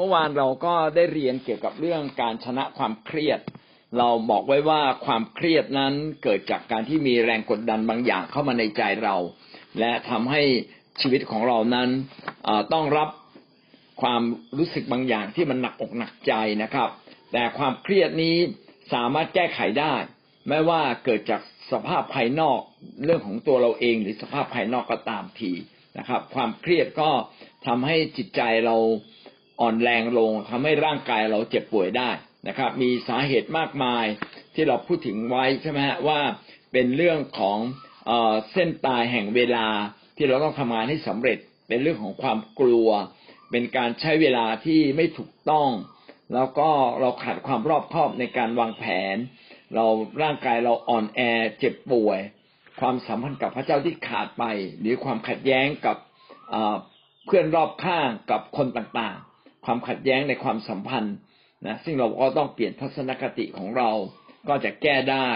เมื่อวานเราก็ได้เรียนเกี่ยวกับเรื่องการชนะความเครียด เราบอกไว้ว่าความเครียดนั้นเกิดจากการที่มีแรงกดดันบางอย่างเข้ามาในใจเรา และทำให้ชีวิตของเรานั้นต้องรับความรู้สึกบางอย่างที่มันหนักอกหนักใจนะครับ แต่ความเครียดนี้สามารถแก้ไขได้ ไม่ว่าเกิดจากสภาพภายนอกเรื่องของตัวเราเอง หรือสภาพภายนอกก็ตามทีนะครับ ความเครียดก็ทำให้จิตใจเรา อ่อนแรงลงทำให้ร่างกายเราเจ็บป่วยได้นะครับ มีสาเหตุมากมายที่เราพูดถึงไว้ใช่ไหมฮะว่าเป็นเรื่องของเส้นตายแห่งเวลาที่เราต้องทำงานให้สำเร็จ เป็นเรื่องของความกลัว เป็นการใช้เวลาที่ไม่ถูกต้อง แล้วก็เราขาดความรอบคอบในการวางแผน เราร่างกายเราอ่อนแอเจ็บป่วย ความสัมพันธ์กับพระเจ้าที่ขาดไป หรือความขัดแย้งกับเพื่อนรอบข้างกับคนต่าง ความขัดแย้งในความสัมพันธ์นะซึ่งเราก็ต้องเปลี่ยนทัศนคติของเรา ก็จะแก้ได้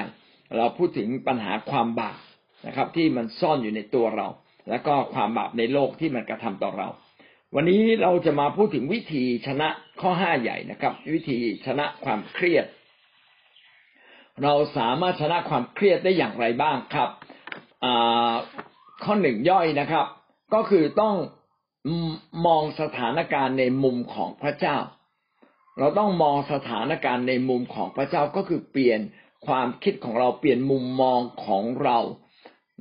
เราพูดถึงปัญหาความบาปนะครับ ที่มันซ่อนอยู่ในตัวเรา แล้วก็ความบาปในโลกที่มันกระทำต่อเรา วันนี้เราจะมาพูดถึงวิธีชนะข้อห้าใหญ่นะครับ วิธีชนะความเครียด เราสามารถชนะความเครียดได้อย่างไรบ้างครับข้อหนึ่งย่อยนะครับ ก็คือต้อง มองสถานการณ์ในมุมของพระเจ้า เราต้องมองสถานการณ์ในมุมของพระเจ้าก็คือเปลี่ยนความคิดของเราเปลี่ยนมุมมองของเรา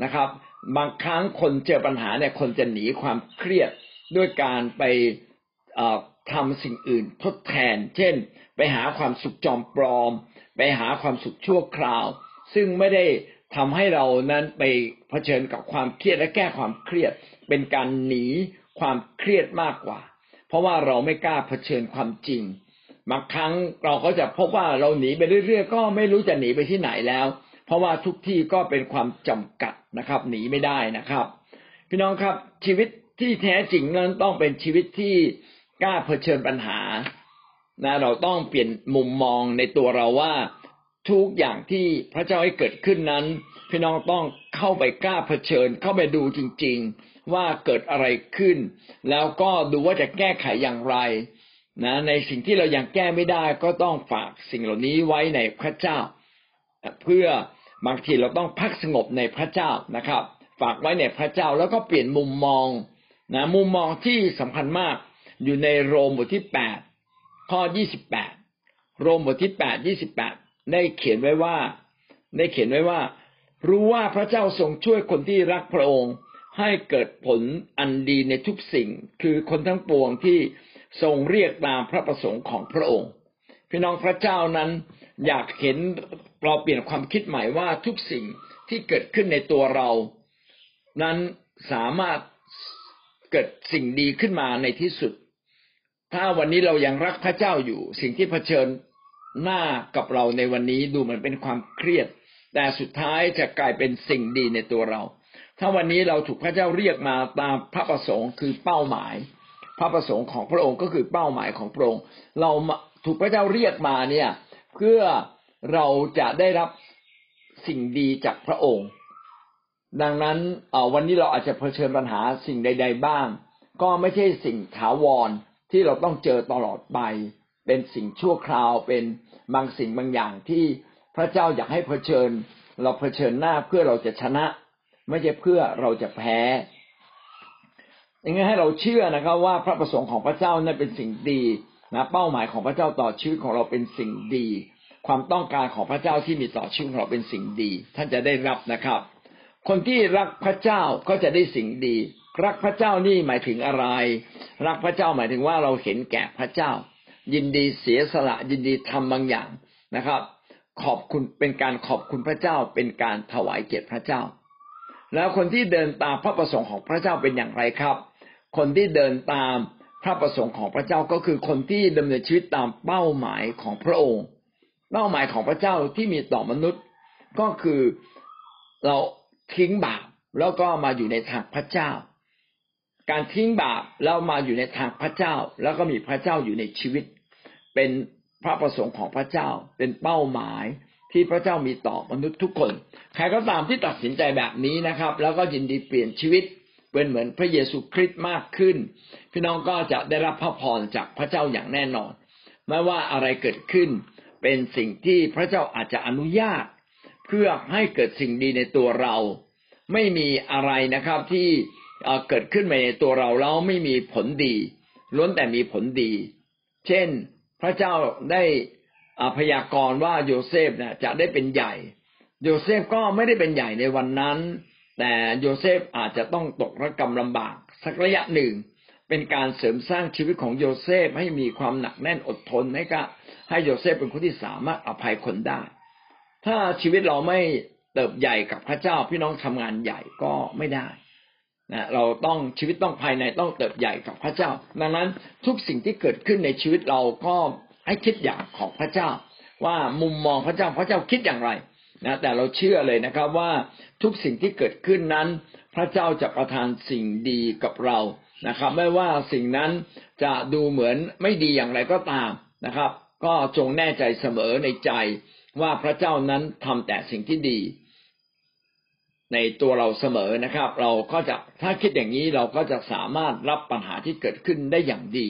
นะครับ บางครั้งคนเจอปัญหาเนี่ยคนจะหนีความเครียดด้วยการไปทำสิ่งอื่นทดแทน เช่น ไปหาความสุขจอมปลอม ไปหาความสุขชั่วคราว ซึ่งไม่ได้ทำให้เรานั้นไปเผชิญกับความเครียดและแก้ความเครียด เป็นการหนี ความเครียดมากกว่า เพราะว่าเราไม่กล้าเผชิญความจริงบางครั้งเราก็จะพบว่าเราหนีไปเรื่อยๆ ก็ไม่รู้จะหนีไปที่ไหนแล้ว เพราะว่าทุกที่ก็เป็นความจำกัดนะครับ หนีไม่ได้นะครับ พี่น้องครับชีวิตที่แท้จริงนั้นต้องเป็นชีวิตที่กล้าเผชิญปัญหานะเราต้องเปลี่ยนมุมมองในตัวเราว่าทุกอย่างที่พระเจ้าให้เกิดขึ้นนั้น พี่น้องต้องเข้าไปกล้าเผชิญ เข้าไปดูจริงๆ ว่าเกิดอะไรขึ้น แล้วก็ดูว่าจะแก้ไขอย่างไรนะในสิ่งที่เรายังแก้ไม่ได้ก็ต้องฝากสิ่งเหล่านี้ไว้ในพระเจ้า เพื่อบางทีเราต้องพักสงบในพระเจ้านะครับ ฝากไว้ในพระเจ้าแล้วก็เปลี่ยนมุมมองนะมุมมองที่สำคัญมากอยู่ในโรมบทที่แปดข้อยี่สิบแปดโรมบทที่แปดยี่สิบแปดได้เขียนไว้ว่า ได้เขียนไว้ว่า รู้ว่าพระเจ้าทรงช่วยคนที่รักพระองค์ ให้เกิดผลอันดีในทุกสิ่ง คือคนทั้งปวงที่ทรงเรียกตามพระประสงค์ของพระองค์ พี่น้องพระเจ้านั้นอยากเห็นเราเปลี่ยนความคิดใหม่ว่าทุกสิ่งที่เกิดขึ้นในตัวเรา นั้นสามารถเกิดสิ่งดีขึ้นมาในที่สุด ถ้าวันนี้เรายังรักพระเจ้าอยู่ สิ่งที่เผชิญหน้ากับเราในวันนี้ดูเหมือนเป็นความเครียด แต่สุดท้ายจะกลายเป็นสิ่งดีในตัวเรา ถ้าวันนี้เราถูกพระเจ้าเรียกมาตามพระประสงค์คือเป้าหมาย พระประสงค์ของพระองค์ก็คือเป้าหมายของพระองค์ เราถูกพระเจ้าเรียกมาเนี่ย เพื่อเราจะได้รับสิ่งดีจากพระองค์ ดังนั้นวันนี้เราอาจจะเผชิญปัญหาสิ่งใด ๆ บ้าง ก็ไม่ใช่สิ่งถาวรที่เราต้องเจอตลอดไป เป็นสิ่งชั่วคราวเป็นบางสิ่งบางอย่างที่พระเจ้าอยากให้เผชิญ เราเผชิญหน้าเพื่อเราจะชนะ ไม่ใช่เพื่อเราจะแพ้ยังไงให้เราเชื่อนะครับ ว่าพระประสงค์ของพระเจ้านั้นเป็นสิ่งดีนะเป้าหมายของพระเจ้าต่อชีวิตของเราเป็นสิ่งดี ความต้องการของพระเจ้าที่มีต่อชีวิตของเราเป็นสิ่งดี ท่านจะได้รับนะครับ คนที่รักพระเจ้าก็จะได้สิ่งดี รักพระเจ้านี่หมายถึงอะไร รักพระเจ้าหมายถึงว่าเราเห็นแก่พระเจ้า ยินดีเสียสละยินดีทำบางอย่างนะครับ ขอบคุณเป็นการขอบคุณพระเจ้าเป็นการถวายเกียรติพระเจ้า แล้วคนที่เดินตามพระประสงค์ของพระเจ้าเป็นอย่างไรครับ คนที่เดินตามพระประสงค์ของพระเจ้าก็คือคนที่ดำเนินชีวิตตามเป้าหมายของพระองค์ เป้าหมายของพระเจ้าที่มีต่อมนุษย์ ก็คือเราทิ้งบาปแล้วก็มาอยู่ในทางพระเจ้า การทิ้งบาปแล้วมาอยู่ในทางพระเจ้า แล้วก็มีพระเจ้าอยู่ในชีวิต เป็นพระประสงค์ของพระเจ้า เป็นเป้าหมาย ที่พระเจ้ามีต่อมนุษย์ทุกคน ใครก็ตามที่ตัดสินใจแบบนี้นะครับ แล้วก็ยินดีเปลี่ยนชีวิตเป็นเหมือนพระเยซูคริสต์มากขึ้น พี่น้องก็จะได้รับพระพรจากพระเจ้าอย่างแน่นอน ไม่ว่าอะไรเกิดขึ้น เป็นสิ่งที่พระเจ้าอาจจะอนุญาต เพื่อให้เกิดสิ่งดีในตัวเรา ไม่มีอะไรนะครับที่เกิดขึ้นมาในตัวเราแล้วไม่มีผลดี ล้วนแต่มีผลดี เช่นพระเจ้าได้ พยากรณ์ว่าโยเซฟเนี่ยจะได้เป็นใหญ่ โยเซฟก็ไม่ได้เป็นใหญ่ในวันนั้น แต่โยเซฟอาจจะต้องตกระกำลำบากสักระยะหนึ่ง เป็นการเสริมสร้างชีวิตของโยเซฟให้มีความหนักแน่นอดทนให้กับให้โยเซฟเป็นคนที่สามารถอภัยคนได้ ถ้าชีวิตเราไม่เติบใหญ่กับพระเจ้าพี่น้องทำงานใหญ่ก็ไม่ได้นะเราต้องชีวิตต้องภายในต้องเติบใหญ่กับพระเจ้า ดังนั้นทุกสิ่งที่เกิดขึ้นในชีวิตเราก็ ให้คิดอย่างของพระเจ้า ว่ามุมมองพระเจ้าพระเจ้าคิดอย่างไรนะแต่เราเชื่อเลยนะครับว่าทุกสิ่งที่เกิดขึ้นนั้น พระเจ้าจะประทานสิ่งดีกับเรานะครับ ไม่ว่าสิ่งนั้นจะดูเหมือนไม่ดีอย่างไรก็ตามนะครับ ก็จงแน่ใจเสมอในใจว่าพระเจ้านั้นทำแต่สิ่งที่ดี ในตัวเราเสมอนะครับ เราก็จะถ้าคิดอย่างนี้เราก็จะสามารถรับปัญหาที่เกิดขึ้นได้อย่างดี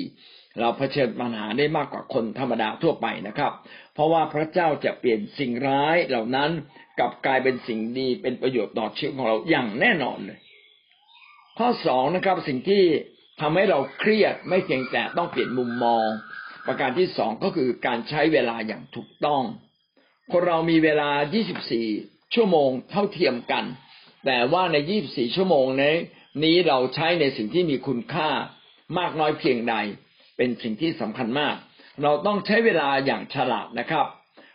เราเผชิญปัญหาได้มากกว่าคนธรรมดาทั่วไปนะครับ เพราะว่าพระเจ้าจะเปลี่ยนสิ่งร้ายเหล่านั้นกลับกลายเป็นสิ่งดีเป็นประโยชน์ต่อชีวิตของเราอย่างแน่นอนเลย ข้อสองนะครับ สิ่งที่ทำให้เราเครียดไม่เพียงแต่ต้องเปลี่ยนมุมมอง ประการที่สองก็คือการใช้เวลาอย่างถูกต้อง คนเรามีเวลา 24 ชั่วโมงเท่าเทียมกัน แต่ว่าใน 24 ชั่วโมงนี้นี้เราใช้ในสิ่งที่มีคุณค่ามากน้อยเพียงใด เป็นสิ่งที่สำคัญมาก เราต้องใช้เวลาอย่างฉลาดนะครับ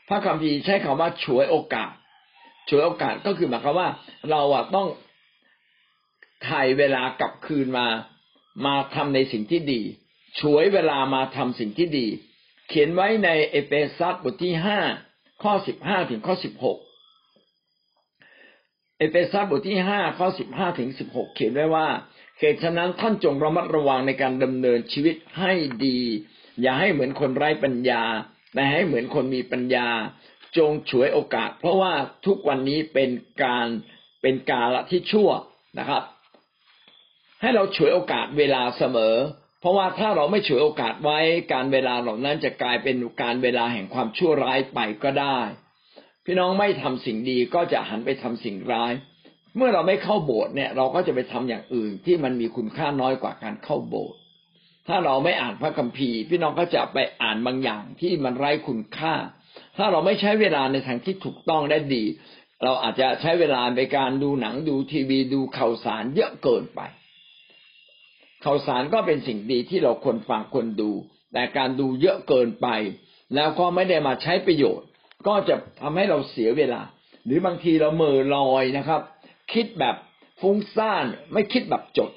พระคัมภีร์ใช้คำว่าฉวยโอกาสฉวยโอกาสก็คือหมายความว่า เราอะต้องถ่ายเวลากลับคืนมามาทำในสิ่งที่ดีฉวยเวลามาทำสิ่งที่ดี เขียนไว้ในเอเฟซัสบทที่ห้าข้อสิบห้าถึงข้อสิบหกเอเฟซัสบทที่ห้าข้อสิบห้าถึงสิบหกเขียนไว้ว่า เหตุฉะนั้นท่านจงระมัดระวังในการดำเนินชีวิตให้ดี อย่าให้เหมือนคนไร้ปัญญา แต่ให้เหมือนคนมีปัญญา จงฉวยโอกาส เพราะว่าทุกวันนี้เป็นการเป็นกาละที่ชั่วนะครับ ให้เราฉวยโอกาสเวลาเสมอ เพราะว่าถ้าเราไม่ฉวยโอกาสไว้การเวลาเหล่านั้นจะกลายเป็นการเวลาแห่งความชั่วร้ายไปก็ได้ พี่น้องไม่ทำสิ่งดีก็จะหันไปทำสิ่งร้าย เมื่อเราไม่เข้าโบสถ์เนี่ย เราก็จะไปทำอย่างอื่นที่มันมีคุณค่าน้อยกว่าการเข้าโบสถ์ถ้าเราไม่อ่านพระคัมภีร์พี่น้องก็จะไปอ่านบางอย่างที่มันไร้คุณค่า ถ้าเราไม่ใช้เวลาในทางที่ถูกต้องได้ดี เราอาจจะใช้เวลาในการดูหนังดูทีวีดูข่าวสารเยอะเกินไปข่าวสารก็เป็นสิ่งดีที่เราควรฟังควรดู แต่การดูเยอะเกินไป แล้วก็ไม่ได้มาใช้ประโยชน์ ก็จะทำให้เราเสียเวลา หรือบางทีเราเมอลอยนะครับ คิดแบบฟุ้งซ่านไม่คิดแบบจด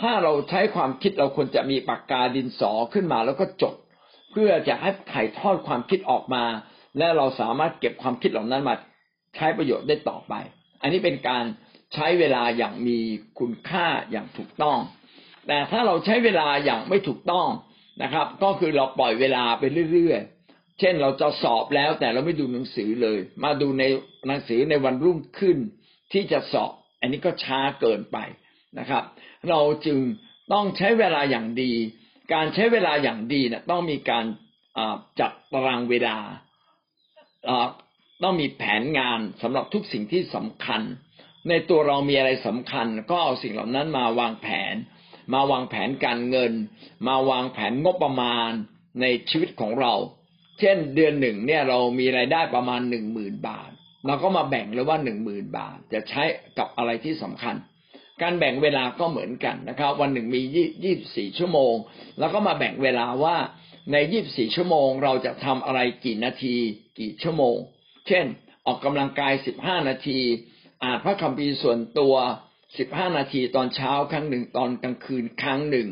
ถ้าเราใช้ความคิดเราควรจะมีปากกาดินสอขึ้นมาแล้วก็จด เพื่อจะให้ถ่ายทอดความคิดออกมา และเราสามารถเก็บความคิดเหล่านั้นมาใช้ประโยชน์ได้ต่อไป อันนี้เป็นการใช้เวลาอย่างมีคุณค่าอย่างถูกต้อง แต่ถ้าเราใช้เวลาอย่างไม่ถูกต้องนะครับ ก็คือเราปล่อยเวลาไปเรื่อยๆ เช่นเราจะสอบแล้วแต่เราไม่ดูหนังสือเลย มาดูในหนังสือในวันรุ่งขึ้น ที่จะสอบ อันนี้ก็ช้าเกินไปนะครับ เราจึงต้องใช้เวลาอย่างดี การใช้เวลาอย่างดีนะต้องมีการจัดตารางเวลาต้องมีแผนงานสำหรับทุกสิ่งที่สำคัญ ในตัวเรามีอะไรสำคัญ ก็เอาสิ่งเหล่านั้นมาวางแผน มาวางแผนการเงิน มาวางแผนงบประมาณในชีวิตของเรา เช่นเดือนหนึ่งเนี่ยเรามีรายได้ประมาณหนึ่งหมื่นบาท เราก็มาแบ่งเลยว่าหนึ่งหมื่นบาท จะใช้กับอะไรที่สำคัญ การแบ่งเวลาก็เหมือนกันนะครับ วันหนึ่งมียี่สิบสี่ชั่วโมง แล้วก็มาแบ่งเวลาว่าในยี่สิบสี่ชั่วโมง เราจะทำอะไรกี่นาที กี่ชั่วโมง เช่น ออกกำลังกายสิบห้านาที อ่านพระคัมภีร์ส่วนตัวสิบห้านาทีตอนเช้าครั้งหนึ่งตอนกลางคืนครั้งหนึ่ง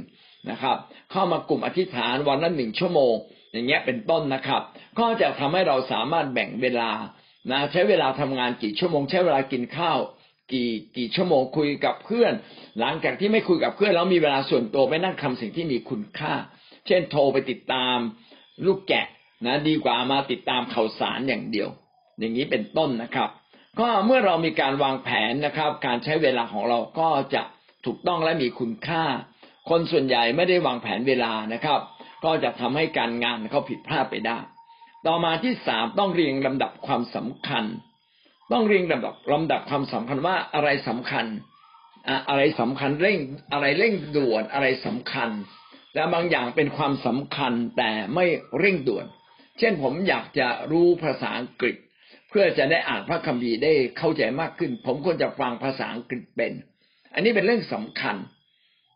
นะครับ เข้ามากลุ่มอธิษฐานวันละหนึ่งชั่วโมง อย่างเงี้ยเป็นต้นนะครับ ก็จะทำให้เราสามารถแบ่งเวลา นะใช้เวลาทำงานกี่ชั่วโมง ใช้เวลากินข้าว กี่กี่ชั่วโมงคุยกับเพื่อน หลังจากที่ไม่คุยกับเพื่อนแล้วมีเวลาส่วนตัวไปนั่งทำสิ่งที่มีคุณค่า เช่นโทรไปติดตามลูกแกะนะดีกว่ามาติดตามข่าวสารอย่างเดียว อย่างนี้เป็นต้นนะครับ ก็เมื่อเรามีการวางแผนนะครับ การใช้เวลาของเราก็จะถูกต้องและมีคุณค่า คนส่วนใหญ่ไม่ได้วางแผนเวลานะครับ ก็จะทำให้การงานเขาผิดพลาดไปได้ ต่อมาที่สามต้องเรียงลำดับความสำคัญ ต้องเรียงลำดับลำดับความสำคัญว่าอะไรสำคัญอะไรสำคัญเร่งอะไรเร่งด่วนอะไรสำคัญ และบางอย่างเป็นความสำคัญแต่ไม่เร่งด่วน เช่นผมอยากจะรู้ภาษาอังกฤษ เพื่อจะได้อ่านพระคัมภีร์ได้เข้าใจมากขึ้น ผมควรจะฟังภาษาอังกฤษเป็น อันนี้เป็นเรื่องสำคัญ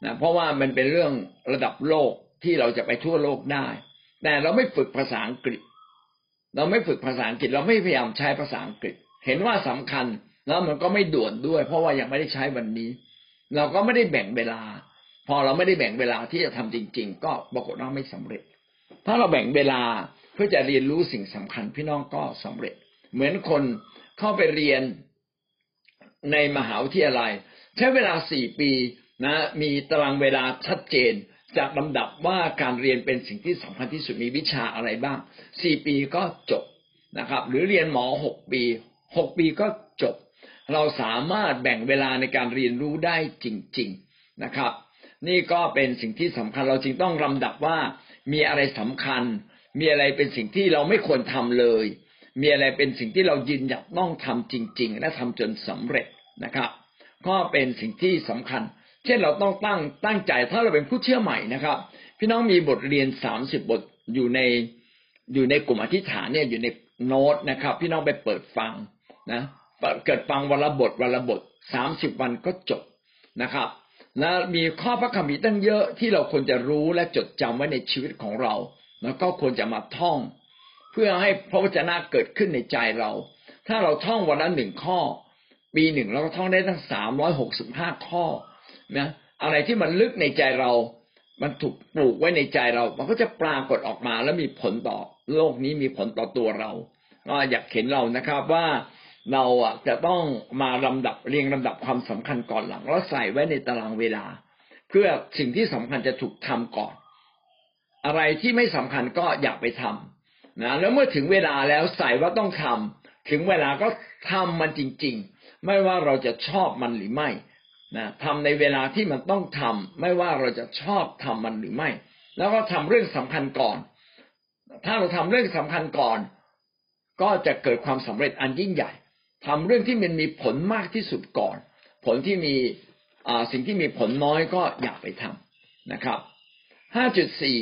นะเพราะว่ามันเป็นเรื่องระดับโลกที่เราจะไปทั่วโลกได้ แต่เราไม่ฝึกภาษาอังกฤษ เราไม่ฝึกภาษาอังกฤษเราไม่พยายามใช้ภาษาอังกฤษ เห็นว่าสำคัญแล้วมันก็ไม่ด่วนด้วย เพราะว่ายังไม่ได้ใช้วันนี้ เราก็ไม่ได้แบ่งเวลา พอเราไม่ได้แบ่งเวลาที่จะทำจริง ๆ ก็ปรากฏว่าไม่สำเร็จ ถ้าเราแบ่งเวลาเพื่อจะเรียนรู้สิ่งสำคัญพี่น้องก็สำเร็จ เหมือนคนเข้าไปเรียนในมหาวิทยาลัย ใช้เวลาสี่ปีนะ มีตารางเวลาชัดเจน จากลำดับว่าการเรียนเป็นสิ่งที่สำคัญที่สุดมีวิชาอะไรบ้างสี่ปีก็จบนะครับ หรือเรียนหมอหกปีหกปีก็จบ เราสามารถแบ่งเวลาในการเรียนรู้ได้จริง ๆนะครับ นี่ก็เป็นสิ่งที่สำคัญเราจึงต้องลำดับว่ามีอะไรสำคัญ มีอะไรเป็นสิ่งที่เราไม่ควรทำเลย มีอะไรเป็นสิ่งที่เรายืนหยัดต้องทำจริง ๆ และทำจนสำเร็จนะครับ ก็เป็นสิ่งที่สำคัญ เช่นเราต้องตั้งตั้งใจถ้าเราเป็นผู้เชื่อใหม่นะครับ พี่น้องมีบทเรียนสามสิบบทอยู่ในอยู่ในกลุ่มอธิษฐานเนี่ยอยู่ในโน้ตนะครับ พี่น้องไปเปิดฟังนะเกิดฟังวันละบทวันละบทสามสิบวันก็จบนะครับนะมีข้อพระคัมภีร์ตั้งเยอะที่เราควรจะรู้และจดจำไว้ในชีวิตของเรา แล้วก็ควรจะมาท่อง เพื่อให้พระวจนะเกิดขึ้นในใจเรา ถ้าเราท่องวันละหนึ่งข้อ ปีหนึ่งเราก็ท่องได้ทั้งสามร้อยหกสิบห้าข้อ นะอะไรที่มันลึกในใจเรา มันถูกปลูกไว้ในใจเรา มันก็จะปรากฏออกมาแล้วมีผลต่อโลกนี้มีผลต่อตัวเราก็อยากเห็นเรานะครับว่าเราอะจะต้องมาลำดับเรียงลำดับความสำคัญก่อนหลังแล้วใส่ไว้ในตารางเวลา เพื่อสิ่งที่สำคัญจะถูกทำก่อน อะไรที่ไม่สำคัญก็อย่าไปทำนะแล้วเมื่อถึงเวลาแล้วใส่ว่าต้องทำถึงเวลาก็ทำมันจริง ๆ ไม่ว่าเราจะชอบมันหรือไม่ นะทำในเวลาที่มันต้องทำไม่ว่าเราจะชอบทำมันหรือไม่ แล้วก็ทำเรื่องสำคัญก่อน ถ้าเราทำเรื่องสำคัญก่อน ก็จะเกิดความสำเร็จอันยิ่งใหญ่ทำเรื่องที่มันมีผลมากที่สุดก่อน ผลที่มีสิ่งที่มีผลน้อยก็อย่าไปทำนะครับห้าจุดสี่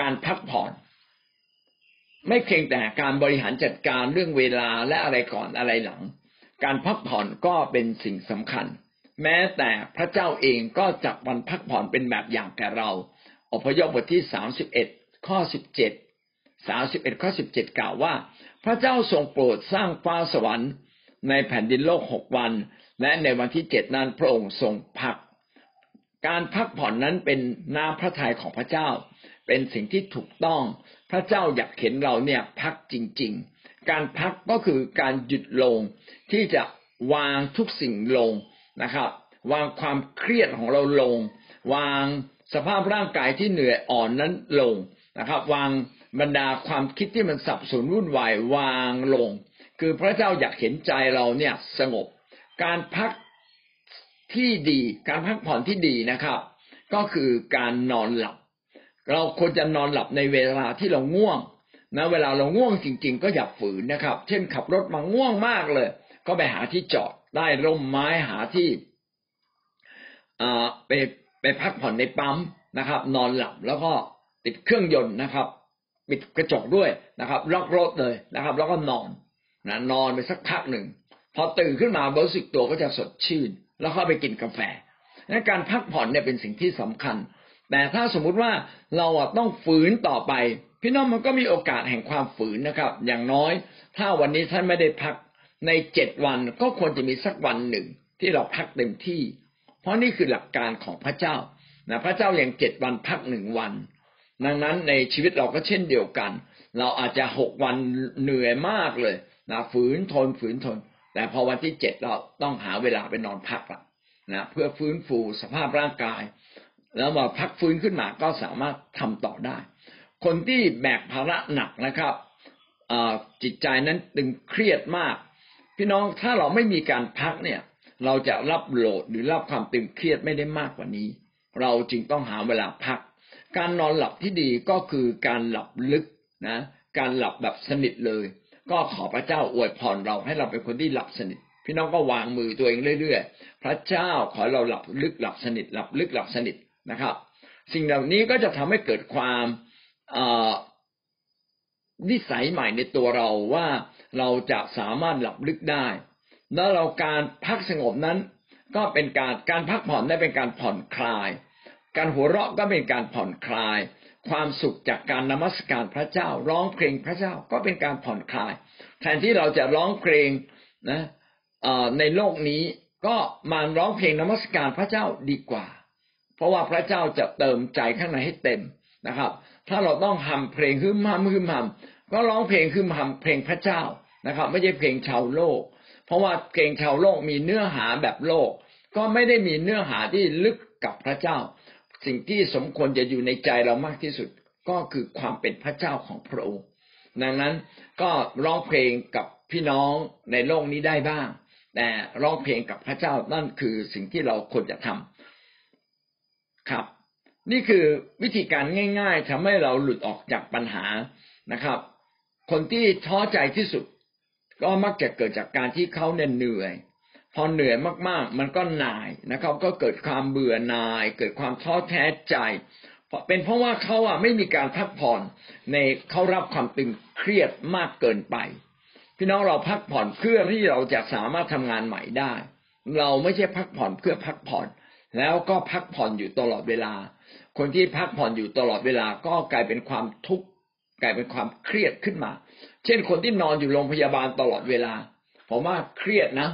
การพักผ่อน ไม่เพียงแต่การบริหารจัดการเรื่องเวลาและอะไรก่อนอะไรหลัง การพักผ่อนก็เป็นสิ่งสำคัญ แม้แต่พระเจ้าเองก็จับวันพักผ่อนเป็นแบบอย่างแก่เรา อพยพบทที่สามสิบเอ็ดข้อสิบเจ็ดสาสิบเอ็ดข้อสิบเจ็ดกล่าวว่า พระเจ้าทรงโปรดสร้างฟ้าสวรรค์ ในแผ่นดินโลกหกวัน และในวันที่เจ็ดนั้นพระองค์ทรงพัก การพักผ่อนนั้นเป็นน้ำพระทัยของพระเจ้า เป็นสิ่งที่ถูกต้อง พระเจ้าอยากเห็นเราเนี่ยพักจริง ๆ การพักก็คือการหยุดลงที่จะวางทุกสิ่งลง นะครับ วางความเครียดของเราลง วางสภาพร่างกายที่เหนื่อยอ่อนนั้นลงนะครับ วางบรรดาความคิดที่มันสับสนวุ่นวายวางลง คือพระเจ้าอยากเห็นใจเราเนี่ยสงบ การพักที่ดี การพักผ่อนที่ดีนะครับ ก็คือการนอนหลับ เราควรจะนอนหลับในเวลาที่เราง่วงนะเวลาเราง่วงจริง ๆ ก็อย่าฝืนนะครับ เช่นขับรถมาง่วงมากเลย ก็ไปหาที่จอด ได้ร่มไม้หาที่ไปไปพักผ่อนในปั๊มนะครับ นอนหลับแล้วก็ติดเครื่องยนต์นะครับ ปิดกระจกด้วยนะครับ ล็อกรถเลยนะครับ แล้วก็นอนนะนอนไปสักพักหนึ่งพอตื่นขึ้นมารู้สึกตัวก็จะสดชื่น แล้วเข้าไปกินกาแฟนการพักผ่อนเนี่ยเป็นสิ่งที่สำคัญ แต่ถ้าสมมุติว่าเราต้องฝืนต่อไป พี่น้องมันก็มีโอกาสแห่งความฝืนนะครับ อย่างน้อย ถ้าวันนี้ท่านไม่ได้พัก ในเจ็ดวันก็ควรจะมีสักวันหนึ่งที่เราพักเต็มที่ เพราะนี่คือหลักการของพระเจ้านะพระเจ้าอย่างเจ็ดวันพักหนึ่งวัน ดังนั้นในชีวิตเราก็เช่นเดียวกัน เราอาจจะหกวันเหนื่อยมากเลยนะฝืนทนฝืนทน แต่พอวันที่เจ็ดเราต้องหาเวลาไปนอนพักละนะเพื่อฟื้นฟูสภาพร่างกาย แล้วมาพักฟื้นขึ้นมาก็สามารถทำต่อได้ คนที่แบกภาระหนักนะครับจิตใจนั้นตึงเครียดมาก พี่น้องถ้าเราไม่มีการพักเนี่ย เราจะรับโหลดหรือรับความตึงเครียดไม่ได้มากกว่านี้ เราจึงต้องหาเวลาพัก การนอนหลับที่ดีก็คือการหลับลึกนะ การหลับแบบสนิทเลย ก็ขอพระเจ้าอวยพรเราให้เราเป็นคนที่หลับสนิท พี่น้องก็วางมือตัวเองเรื่อยๆ พระเจ้าขอเราหลับลึกหลับสนิท หลับลึกหลับสนิทนะครับ สิ่งเหล่านี้ก็จะทำให้เกิดความนิสัยใหม่ในตัวเราว่า เราจะสามารถหลับลึกได้ แล้วเราการพักสงบนั้น ก็เป็นการการพักผ่อนได้เป็นการผ่อนคลาย การหัวเราะก็เป็นการผ่อนคลาย ความสุขจากการนมัสการพระเจ้า ร้องเพลงพระเจ้าก็เป็นการผ่อนคลาย แทนที่เราจะร้องเพลงนะในโลกนี้ก็มาร้องเพลงนมัสการพระเจ้าดีกว่า เพราะว่าพระเจ้าจะเติมใจข้างในให้เต็มนะครับ ถ้าเราต้องทำเพลงฮึมห้ามฮึมห้ามก็ร้องเพลงคือทำเพลงพระเจ้า นะครับ ไม่ใช่เพลงชาวโลก เพราะว่าเพลงชาวโลกมีเนื้อหาแบบโลก ก็ไม่ได้มีเนื้อหาที่ลึกกับพระเจ้า สิ่งที่สมควรจะอยู่ในใจเรามากที่สุดก็คือความเป็นพระเจ้าของพระองค์ดังนั้นก็ร้องเพลงกับพี่น้องในโลกนี้ได้บ้าง แต่ร้องเพลงกับพระเจ้านั่นคือสิ่งที่เราควรจะทำครับ นี่คือวิธีการง่าย ๆทำให้เราหลุดออกจากปัญหานะครับ คนที่ท้อใจที่สุด ก็มักจะเกิดจากการที่เขาเนี่ยเหนื่อย พอเหนื่อยมากๆ มันก็หน่ายนะครับ ก็เกิดความเบื่อหน่าย เกิดความท้อแท้ใจ เป็นเพราะว่าเขาอะไม่มีการพักผ่อนในเขารับความตึงเครียดมากเกินไป พี่น้องเราพักผ่อนเพื่อที่เราจะสามารถทำงานใหม่ได้ เราไม่ใช่พักผ่อนเพื่อพักผ่อน แล้วก็พักผ่อนอยู่ตลอดเวลา คนที่พักผ่อนอยู่ตลอดเวลาก็กลายเป็นความทุกข์กลายเป็นความเครียดขึ้นมา เช่นคนที่นอนอยู่โรงพยาบาลตลอดเวลา ผมว่าเครียดนะ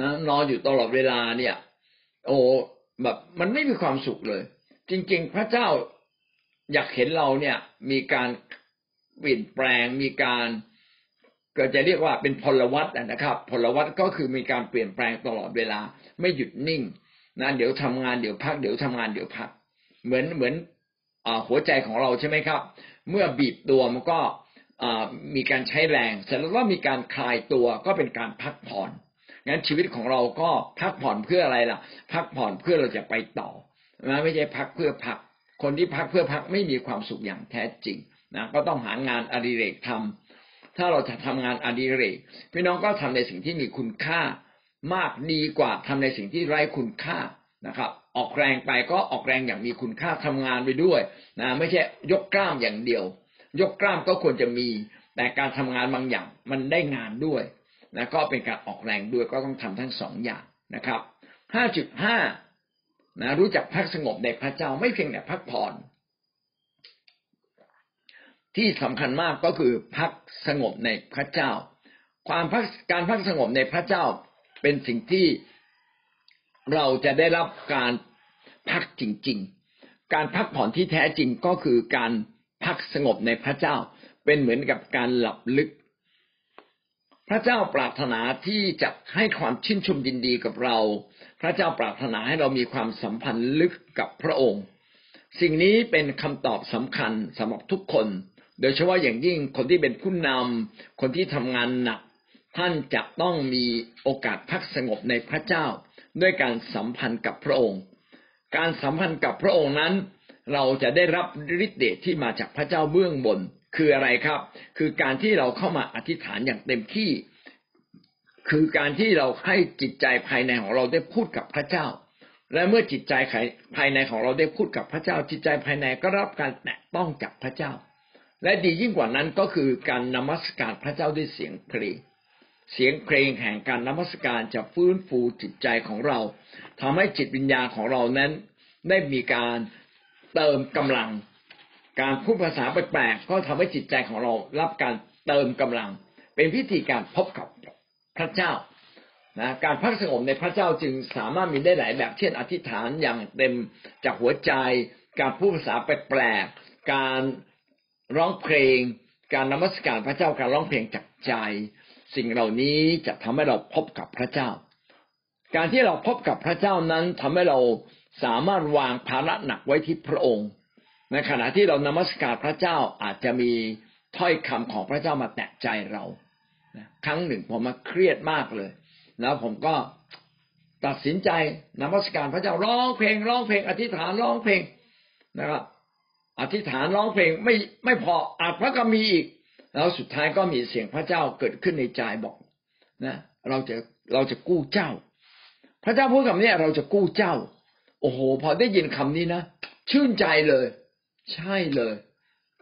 นะนอนอยู่ตลอดเวลาเนี่ย โอ้แบบมันไม่มีความสุขเลย จริง ๆ พระเจ้าอยากเห็นเราเนี่ย มีการเปลี่ยนแปลงมีการก็จะเรียกว่าเป็นพลวัตนะครับ พลวัตก็คือมีการเปลี่ยนแปลงตลอดเวลา ไม่หยุดนิ่งนะเดี๋ยวทำงานเดี๋ยวพักเดี๋ยวทำงานเดี๋ยวพัก เหมือนเหมือนหัวใจของเราใช่ไหมครับ เมื่อบีบตัวมันก็ มีการใช้แรงเสร็จแล้วก็มีการคลายตัวก็เป็นการพักผ่อนงั้นชีวิตของเราก็พักผ่อนเพื่ออะไรล่ะ พักผ่อนเพื่อเราจะไปต่อนะไม่ใช่พักเพื่อพัก คนที่พักเพื่อพักไม่มีความสุขอย่างแท้จริงนะก็ต้องหางานอดิเรกทำถ้าเราจะทำงานอดิเรก พี่น้องก็ทำในสิ่งที่มีคุณค่ามากดีกว่าทำในสิ่งที่ไร้คุณค่านะครับ ออกแรงไปก็ออกแรงอย่างมีคุณค่าทำงานไปด้วยนะไม่ใช่ยกกล้ามอย่างเดียว ยกกล้ามก็ควรจะมี แต่การทำงานบางอย่างมันได้งานด้วยนะก็เป็นการออกแรงด้วยก็ต้องทำทั้งสองอย่างนะครับห้าจุดห้านะรู้จักพักสงบในพระเจ้าไม่เพียงแต่พักผ่อนที่สำคัญมากก็คือพักสงบในพระเจ้า ความพักการพักสงบในพระเจ้าเป็นสิ่งที่เราจะได้รับการพักจริง ๆ การพักผ่อนที่แท้จริงก็คือการ พักสงบในพระเจ้าเป็นเหมือนกับการหลับลึก พระเจ้าปรารถนาที่จะให้ความชื่นชมยินดีกับเรา พระเจ้าปรารถนาให้เรามีความสัมพันธ์ลึกกับพระองค์ สิ่งนี้เป็นคำตอบสำคัญสำหรับทุกคน โดยเฉพาะอย่างยิ่งคนที่เป็นผู้นำคนที่ทำงานหนัก ท่านจะต้องมีโอกาสพักสงบในพระเจ้า ด้วยการสัมพันธ์กับพระองค์ การสัมพันธ์กับพระองค์นั้น เราจะได้รับฤทธิ์เดชที่มาจากพระเจ้าเบื้องบนคืออะไรครับ คือการที่เราเข้ามาอธิษฐานอย่างเต็มที่ คือการที่เราให้จิตใจภายในของเราได้พูดกับพระเจ้า และเมื่อจิตใจภายในของเราได้พูดกับพระเจ้า จิตใจภายในก็รับการแตะต้องจากพระเจ้า และดียิ่งกว่านั้นก็คือการนมัสการพระเจ้าด้วยเสียงเพลงเสียงเพลงแห่งการนมัสการจะฟื้นฟูจิตใจของเราทำให้จิตวิญญาณของเรานั้นได้มีการ เติมกำลัง การพูดภาษาแปลกๆก็ทำให้จิตใจของเรารับการเติมกำลัง เป็นพิธีการพบกับพระเจ้านะการพักสงบในพระเจ้าจึงสามารถมีได้หลายแบบเช่นอธิษฐานอย่างเต็มจากหัวใจ การพูดภาษาแปลกๆการร้องเพลง การนมัสการพระเจ้าการร้องเพลงจากใจ สิ่งเหล่านี้จะทำให้เราพบกับพระเจ้า การที่เราพบกับพระเจ้านั้นทำให้เรา สามารถวางภาระหนักไว้ที่พระองค์ ในขณะที่เรานมัสการพระเจ้าอาจจะมีถ้อยคำของพระเจ้ามาแตะใจเราครั้งหนึ่งผมมาเครียดมากเลย แล้วผมก็ตัดสินใจนมัสการพระเจ้าร้องเพลงร้องเพลง อธิษฐานร้องเพลงนะครับอธิษฐานร้องเพลงไม่ไม่พออานพระคัมภีร์อีก แล้วสุดท้ายก็มีเสียงพระเจ้าเกิดขึ้นในใจบอกนะ เราจะเราจะกู้เจ้า พระเจ้าพูดคำนี้เราจะกู้เจ้า โอ้โห พอได้ยินคำนี้นะชื่นใจเลย ใช่เลย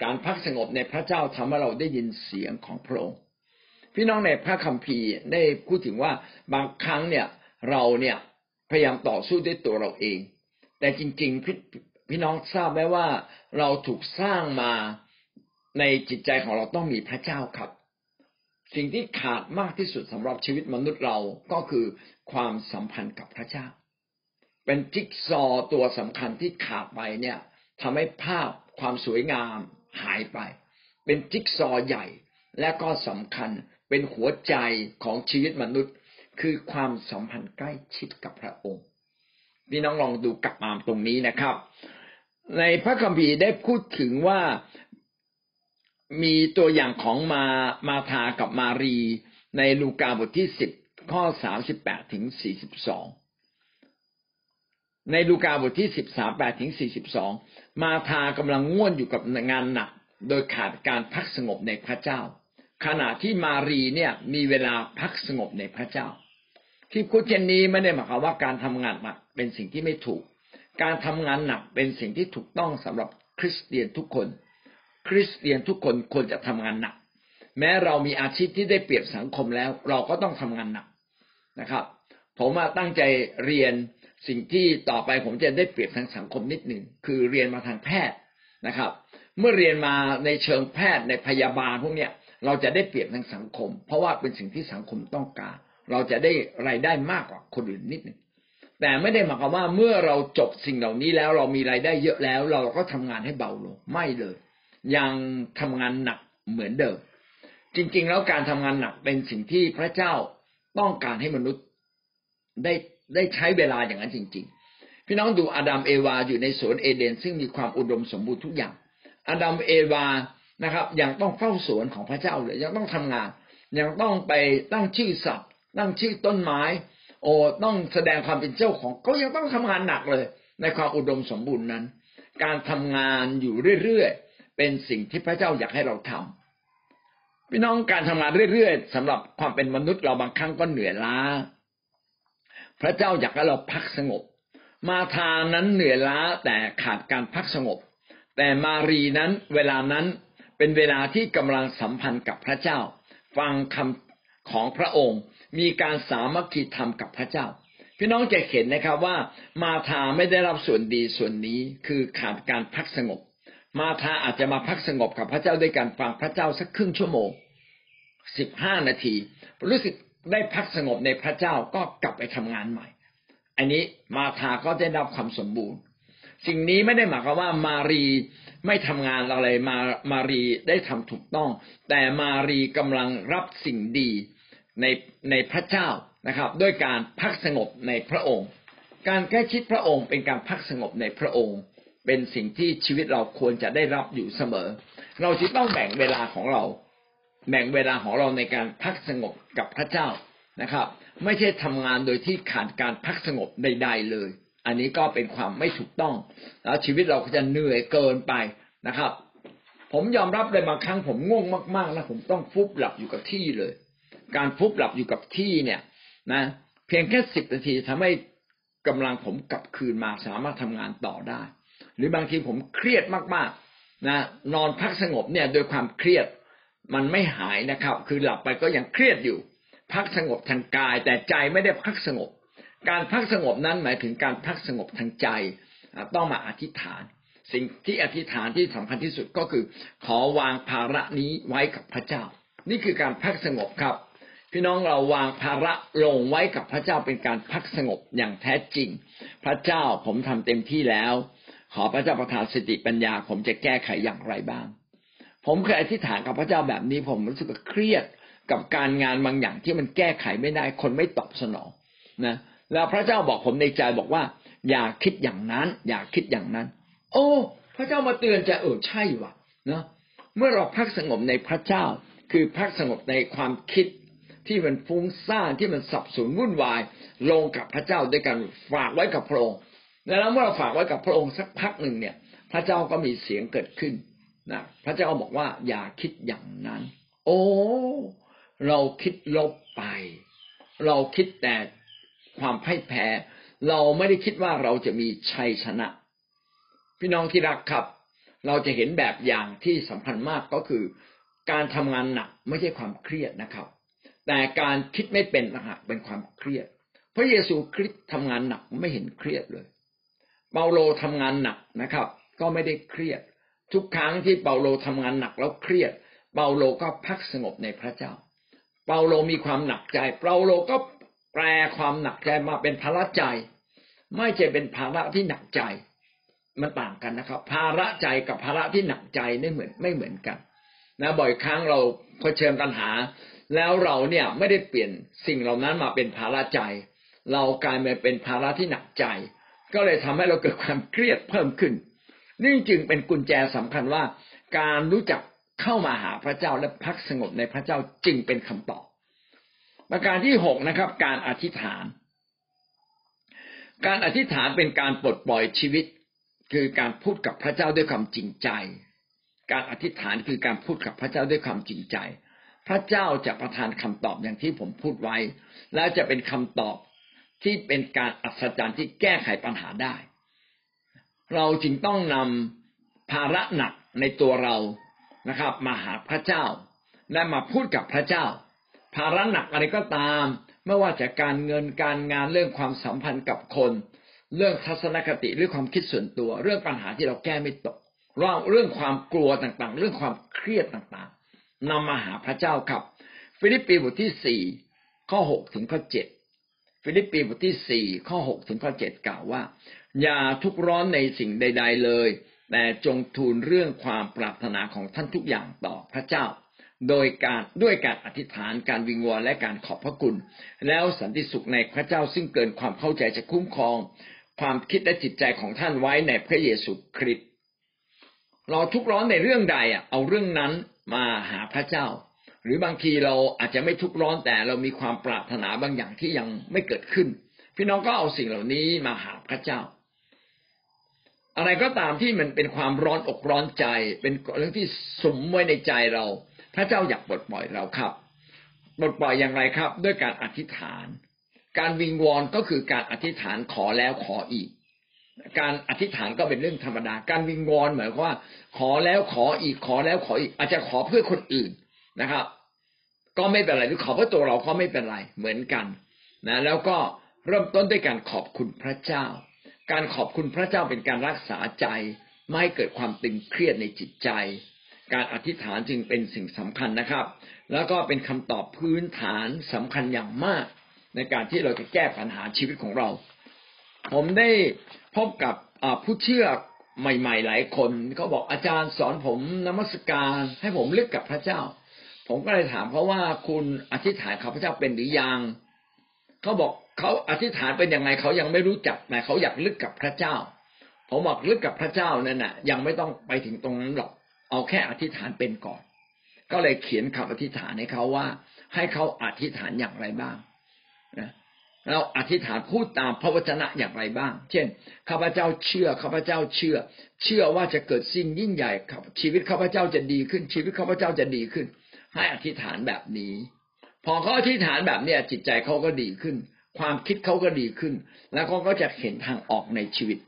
การพักสงบในพระเจ้าทำให้เราได้ยินเสียงของพระองค์พี่น้องในพระคัมภีร์ได้พูดถึงว่าบางครั้งเนี่ย เราเนี่ยพยายามต่อสู้ด้วยตัวเราเอง แต่จริงๆพพี่น้องทราบไหมว่าเราถูกสร้างมาในจิตใจของเราต้องมีพระเจ้าครับ สิ่งที่ขาดมากที่สุดสำหรับชีวิตมนุษย์เราก็คือความสัมพันธ์กับพระเจ้า เป็นจิ๊กซอตัวสำคัญที่ขาดไปเนี่ยทำให้ภาพความสวยงามหายไป เป็นจิ๊กซอใหญ่และก็สำคัญเป็นหัวใจของชีวิตมนุษย์ คือความสัมพันธ์ใกล้ชิดกับพระองค์พี่น้องลองดูกลับมาตรงนี้นะครับ ในพระคัมภีร์ได้พูดถึงว่ามีตัวอย่างของมามาธากับมารี ในลูกาบทที่สิบข้อสามสิบแปดถึงสี่สิบสอง ในลูกาบทที่สิบสามแปดถึงสี่สิบสองมาธากำลังง่วนอยู่กับงานหนัก โดยขาดการพักสงบในพระเจ้า ขณะที่มารีเนี่ยมีเวลาพักสงบในพระเจ้า ที่พูดเช่นนี้ไม่ได้หมายความว่าการทำงานหนักเป็นสิ่งที่ไม่ถูก การทำงานหนักเป็นสิ่งที่ถูกต้องสำหรับคริสเตียนทุกคน คริสเตียนทุกคนควรจะทำงานหนัก แม้เรามีอาชีพที่ได้เปรียบสังคมแล้ว เราก็ต้องทำงานหนักนะครับ ผมมาตั้งใจเรียน สิ่งที่ต่อไปผมจะได้เปรียบทางสังคมนิดหนึ่งคือเรียนมาทางแพทย์นะครับ เมื่อเรียนมาในเชิงแพทย์ในพยาบาลพวกเนี้ยเราจะได้เปรียบทางสังคม เพราะว่าเป็นสิ่งที่สังคมต้องการ เราจะได้รายได้มากกว่าคนอื่นนิดหนึ่งแต่ไม่ได้หมายความว่าเมื่อเราจบสิ่งเหล่านี้แล้วเรามีรายได้เยอะแล้ว เราก็ทำงานให้เบาลงไม่เลย ยังทำงานหนักเหมือนเดิม จริง ๆ แล้วการทำงานหนักเป็นสิ่งที่พระเจ้าต้องการให้มนุษย์ได้ ได้ใช้เวลาอย่างนั้นจริง ๆ พี่น้องดูอาดัมเอวาอยู่ในสวนเอเดน ซึ่งมีความอุดมสมบูรณ์ทุกอย่าง อาดัมเอวานะครับ ยังต้องเฝ้าสวนของพระเจ้าเลยยังต้องทำงาน ยังต้องไปตั้งชื่อสัตว์ตั้งชื่อต้นไม้ โอ้ต้องแสดงความเป็นเจ้าของก็ยังต้องทำงานหนักเลย ในความอุดมสมบูรณ์นั้น การทำงานอยู่เรื่อยๆเป็นสิ่งที่พระเจ้าอยากให้เราทำพี่น้องการทำงานเรื่อยๆสำหรับความเป็นมนุษย์เราบางครั้งก็เหนื่อยล้า พระเจ้าอยากให้เราพักสงบ มาทานั้นเหนื่อยล้าแต่ขาดการพักสงบ แต่มารีนั้นเวลานั้นเป็นเวลาที่กำลังสัมพันธ์กับพระเจ้า ฟังคำของพระองค์ มีการสามัคคีธรรมกับพระเจ้า พี่น้องจะเห็นนะครับว่ามาธาไม่ได้รับส่วนดีส่วนนี้คือขาดการพักสงบ มาธาอาจจะมาพักสงบกับพระเจ้าด้วยการฟังพระเจ้าสักครึ่งชั่วโมงสิบห้านาที รู้สึก ได้พักสงบในพระเจ้าก็กลับไปทำงานใหม่ อันนี้มาธาก็ได้รับความสมบูรณ์สิ่งนี้ไม่ได้หมายความว่ามารีไม่ทำงานอะไรมามารีได้ทำถูกต้อง แต่มารีกำลังรับสิ่งดีในในพระเจ้านะครับ ด้วยการพักสงบในพระองค์ การใกล้ชิดพระองค์เป็นการพักสงบในพระองค์ เป็นสิ่งที่ชีวิตเราควรจะได้รับอยู่เสมอ เราจะต้องแบ่งเวลาของเรา แบ่งเวลาของเราในการพักสงบกับพระเจ้านะครับ ไม่ใช่ทำงานโดยที่ขาดการพักสงบใด ๆ เลย อันนี้ก็เป็นความไม่ถูกต้อง แล้วชีวิตเราก็จะเหนื่อยเกินไปนะครับ ผมยอมรับเลยบางครั้งผมง่วงมากๆแล้วผมต้องฟุบหลับอยู่กับที่เลย การฟุบหลับอยู่กับที่เนี่ยนะ เพียงแค่สิบนาทีทำให้กำลังผมกลับคืนมาสามารถทำงานต่อได้ หรือบางทีผมเครียดมากๆนะนอนพักสงบเนี่ยโดยความเครียด มันไม่หายนะครับ คือหลับไปก็ยังเครียดอยู่ พักสงบทางกาย แต่ใจไม่ได้พักสงบ การพักสงบนั้นหมายถึงการพักสงบทางใจ ต้องมาอธิษฐาน สิ่งที่อธิษฐานที่สำคัญที่สุดก็คือ ขอวางภาระนี้ไว้กับพระเจ้า นี่คือการพักสงบครับ พี่น้องเราวางภาระลงไว้กับพระเจ้าเป็นการพักสงบอย่างแท้จริง พระเจ้าผมทำเต็มที่แล้ว ขอพระเจ้าประทานสติปัญญา ผมจะแก้ไขอย่างไรบ้าง ผมเคยอธิษฐานกับพระเจ้าแบบนี้ ผมรู้สึกเครียดกับการงานบางอย่างที่มันแก้ไขไม่ได้ คนไม่ตอบสนองนะแล้วพระเจ้าบอกผมในใจบอกว่า อย่าคิดอย่างนั้น อย่าคิดอย่างนั้น โอ้ พระเจ้ามาเตือนใจเออใช่ว่ะนะเมื่อเราพักสงบในพระเจ้า คือพักสงบในความคิดที่มันฟุ้งซ่านที่มันสับสนวุ่นวาย ลงกับพระเจ้าด้วยกันฝากไว้กับพระองค์แล้วเมื่อเราฝากไว้กับพระองค์สักพักหนึ่งเนี่ย พระเจ้าก็มีเสียงเกิดขึ้น นะพระเจ้าบอกว่าอย่าคิดอย่างนั้น โอ้ เราคิดลบไป เราคิดแต่ความพ่ายแพ้ เราไม่ได้คิดว่าเราจะมีชัยชนะ พี่น้องที่รักครับ เราจะเห็นแบบอย่างที่สำคัญมากก็คือ การทำงานหนักไม่ใช่ความเครียดนะครับ แต่การคิดไม่เป็นนะฮะเป็นความเครียด พระเยซูคริสต์ทำงานหนักไม่เห็นเครียดเลย เปาโลทำงานหนักนะครับ ก็ไม่ได้เครียด ทุกครั้งที่เปาโลทำงานหนักแล้วเครียด เปาโลก็พักสงบในพระเจ้า เปาโลมีความหนักใจ เปาโลก็แปลความหนักใจมาเป็นภาระใจ ไม่ใช่เป็นภาระที่หนักใจ มันต่างกันนะครับ ภาระใจกับภาระที่หนักใจไม่เหมือนไม่เหมือนกันนะบ่อยครั้งเราเผชิญปัญหา แล้วเราเนี่ยไม่ได้เปลี่ยนสิ่งเหล่านั้นมาเป็นภาระใจ เรากลายมาเป็นภาระที่หนักใจ ก็เลยทำให้เราเกิดความเครียดเพิ่มขึ้น นี่จึงเป็นกุญแจสำคัญว่า การรู้จักเข้ามาหาพระเจ้าและพักสงบในพระเจ้าจึงเป็นคำตอบ ประการที่หกนะครับ การอธิษฐาน การอธิษฐานเป็นการปลดปล่อยชีวิต คือการพูดกับพระเจ้าด้วยความจริงใจ การอธิษฐานคือการพูดกับพระเจ้าด้วยความจริงใจ พระเจ้าจะประทานคำตอบอย่างที่ผมพูดไว้ และจะเป็นคำตอบที่เป็นการอัศจรรย์ที่แก้ไขปัญหาได้ เราจึงต้องนำภาระหนักในตัวเรานะครับ มาหาพระเจ้า และมาพูดกับพระเจ้า ภาระหนักอะไรก็ตาม ไม่ว่าจะการเงินการงานเรื่องความสัมพันธ์กับคน เรื่องทัศนคติหรือความคิดส่วนตัว เรื่องปัญหาที่เราแก้ไม่ตกเรื่องเรื่องความกลัวต่างๆ เรื่องความเครียดต่างๆนำมาหาพระเจ้าครับ ฟิลิปปีบทที่สี่ข้อหกถึงข้อเจ็ดฟิลิปปีบทที่สี่ข้อหกถึงข้อเจ็ดกล่าวว่าอย่าทุกข์ร้อนในสิ่งใด ๆ เลย แต่จงทูลเรื่องความปรารถนาของท่านทุกอย่างต่อพระเจ้า โดยการด้วยการอธิษฐานการวิงวอนและการขอบพระคุณ แล้วสันติสุขในพระเจ้าซึ่งเกินความเข้าใจจะคุ้มครอง ความคิดและจิตใจของท่านไว้ในพระเยซูคริสต์เราทุกร้อนในเรื่องใดอะเอาเรื่องนั้นมาหาพระเจ้า หรือบางทีเราอาจจะไม่ทุกร้อนแต่เรามีความปรารถนาบางอย่างที่ยังไม่เกิดขึ้น พี่น้องก็เอาสิ่งเหล่านี้มาหาพระเจ้า อะไรก็ตามที่มันเป็นความร้อนอกร้อนใจ เป็นเรื่องที่สมไว้ในใจเรา พระเจ้าอยากปลดปล่อยเราครับปลดปล่อยอย่างไรครับ ด้วยการอธิษฐาน การวิงวอนก็คือการอธิษฐานขอแล้วขออีก การอธิษฐานก็เป็นเรื่องธรรมดา การวิงวอนหมายความว่า ขอแล้วขออีกขอแล้วขออีก อาจจะขอเพื่อคนอื่นนะครับ ก็ไม่เป็นไรหรือขอเพื่อตัวเราก็ไม่เป็นไรเหมือนกันนะแล้วก็เริ่มต้นด้วยการขอบคุณพระเจ้า การขอบคุณพระเจ้าเป็นการรักษาใจ ไม่ให้เกิดความตึงเครียดในจิตใจ การอธิษฐานจึงเป็นสิ่งสำคัญนะครับ แล้วก็เป็นคำตอบพื้นฐานสำคัญอย่างมาก ในการที่เราจะแก้ปัญหาชีวิตของเรา ผมได้พบกับผู้เชื่อใหม่ ๆ หลายคนเขาบอกอาจารย์สอนผมนมัสการ ให้ผมเลึกกับพระเจ้า ผมก็เลยถามเขาว่าคุณอธิษฐานกับพระเจ้าเป็นหรือยังเขาบอก เขาอธิษฐานเป็นยังไงเขายังไม่รู้จักแต่เขาอยากลึกกับพระเจ้าผมบอกลึกกับพระเจ้านั่นน่ะ ยังไม่ต้องไปถึงตรงนั้นหรอก เอาแค่อธิษฐานเป็นก่อน ก็เลยเขียนคำอธิษฐานให้เขาว่า ให้เขาอธิษฐานอย่างไรบ้างนะเราอธิษฐานพูดตามพระวจนะอย่างไรบ้าง เช่นข้าพเจ้าเชื่อข้าพเจ้าเชื่อ เชื่อว่าจะเกิดสิ่งยิ่งใหญ่ครับชีวิตข้าพเจ้าจะดีขึ้น ชีวิตข้าพเจ้าจะดีขึ้น ให้อธิษฐานแบบนี้ พอเขาอธิษฐานแบบเนี้ยจิตใจเขาก็ดีขึ้น ความคิดเขาก็ดีขึ้น แล้วเขาก็จะเห็นทางออกในชีวิต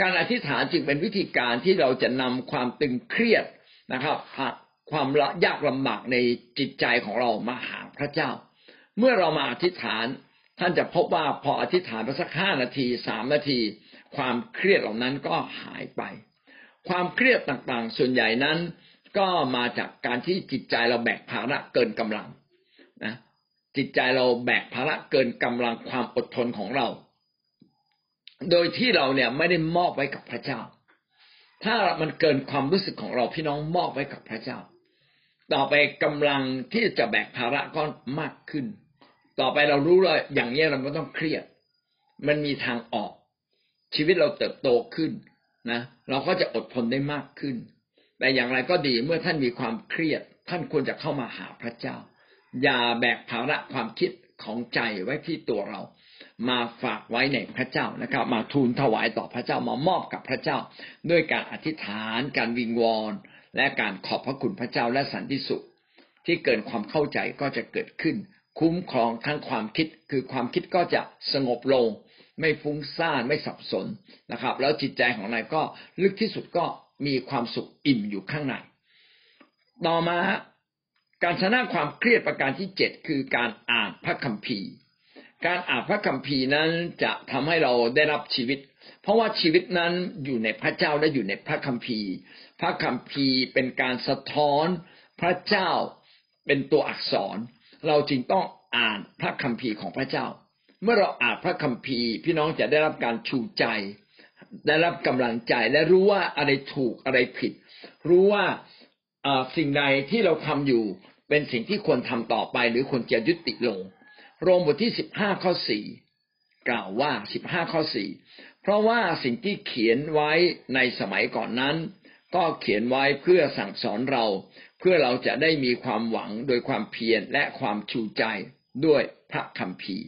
การอธิษฐานจึงเป็นวิธีการที่เราจะนำความตึงเครียดนะครับความละยากลำบากในจิตใจของเรามาหาพระเจ้า เมื่อเรามาอธิษฐาน ท่านจะพบว่าพออธิษฐานไปสักห้านาทีสามนาที ความเครียดเหล่านั้นก็หายไป ความเครียดต่างๆ ส่วนใหญ่นั้น ก็มาจากการที่จิตใจเราแบกภาระเกินกำลัง จิตใจเราแบกภาระเกินกำลังความอดทนของเรา โดยที่เราเนี่ยไม่ได้มอบไว้กับพระเจ้า ถ้ามันเกินความรู้สึกของเราพี่น้องมอบไว้กับพระเจ้า ต่อไปกำลังที่จะแบกภาระก็มากขึ้น ต่อไปเรารู้เลยอย่างนี้เราไม่ต้องเครียด มันมีทางออก ชีวิตเราเติบโตขึ้นนะเราก็จะอดทนได้มากขึ้น แต่อย่างไรก็ดีเมื่อท่านมีความเครียด ท่านควรจะเข้ามาหาพระเจ้า อย่าแบกภาระความคิดของใจไว้ที่ตัวเรา มาฝากไว้ในพระเจ้านะครับ มาทูลถวายต่อพระเจ้ามามอบกับพระเจ้า ด้วยการอธิษฐาน การวิงวอนและการขอบพระคุณพระเจ้าและสันติสุข ที่เกินความเข้าใจก็จะเกิดขึ้น คุ้มครองทั้งความคิดคือความคิดก็จะสงบลง ไม่ฟุ้งซ่านไม่สับสนนะครับ แล้วจิตใจของนายก็ลึกที่สุดก็มีความสุขอิ่มอยู่ข้างในต่อมา การชนะความเครียดประการที่เจ็ดคือการอ่านพระคัมภีร์ การอ่านพระคัมภีร์นั้นจะทำให้เราได้รับชีวิต เพราะว่าชีวิตนั้นอยู่ในพระเจ้าและอยู่ในพระคัมภีร์ พระคัมภีร์เป็นการสะท้อนพระเจ้าเป็นตัวอักษร เราจึงต้องอ่านพระคัมภีร์ของพระเจ้า เมื่อเราอ่านพระคัมภีร์ พี่น้องจะได้รับการชูใจ ได้รับกำลังใจและรู้ว่าอะไรถูกอะไรผิด รู้ว่าสิ่งใดที่เราทำอยู่ เป็นสิ่งที่ควรทำต่อไป หรือควรจะยุติลง โรมบทที่สิบห้าข้อสี่กล่าวว่าสิบห้าข้อสี่เพราะว่าสิ่งที่เขียนไว้ในสมัยก่อนนั้น ก็เขียนไว้เพื่อสั่งสอนเรา เพื่อเราจะได้มีความหวังโดยความเพียรและความชูใจด้วยพระคัมภีร์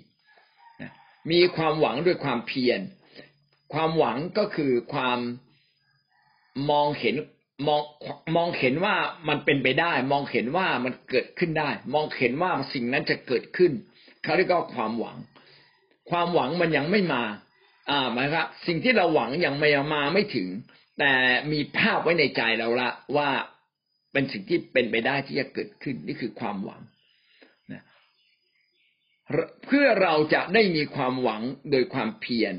มีความหวังด้วยความเพียร ความหวังก็คือความมองเห็น มองมองเห็นว่ามันเป็นไปได้ มองเห็นว่ามันเกิดขึ้นได้ มองเห็นว่าสิ่งนั้นจะเกิดขึ้นเขาเรียกว่าความหวัง ความหวังมันยังไม่มา อ่าหมายครับสิ่งที่เราหวังยังไม่มาไม่ถึง แต่มีภาพไว้ในใจเราละว่าเป็นสิ่งที่เป็นไปได้ที่จะเกิดขึ้นนี่คือความหวังนะเพื่อเราจะได้มีความหวังโดยความเพียร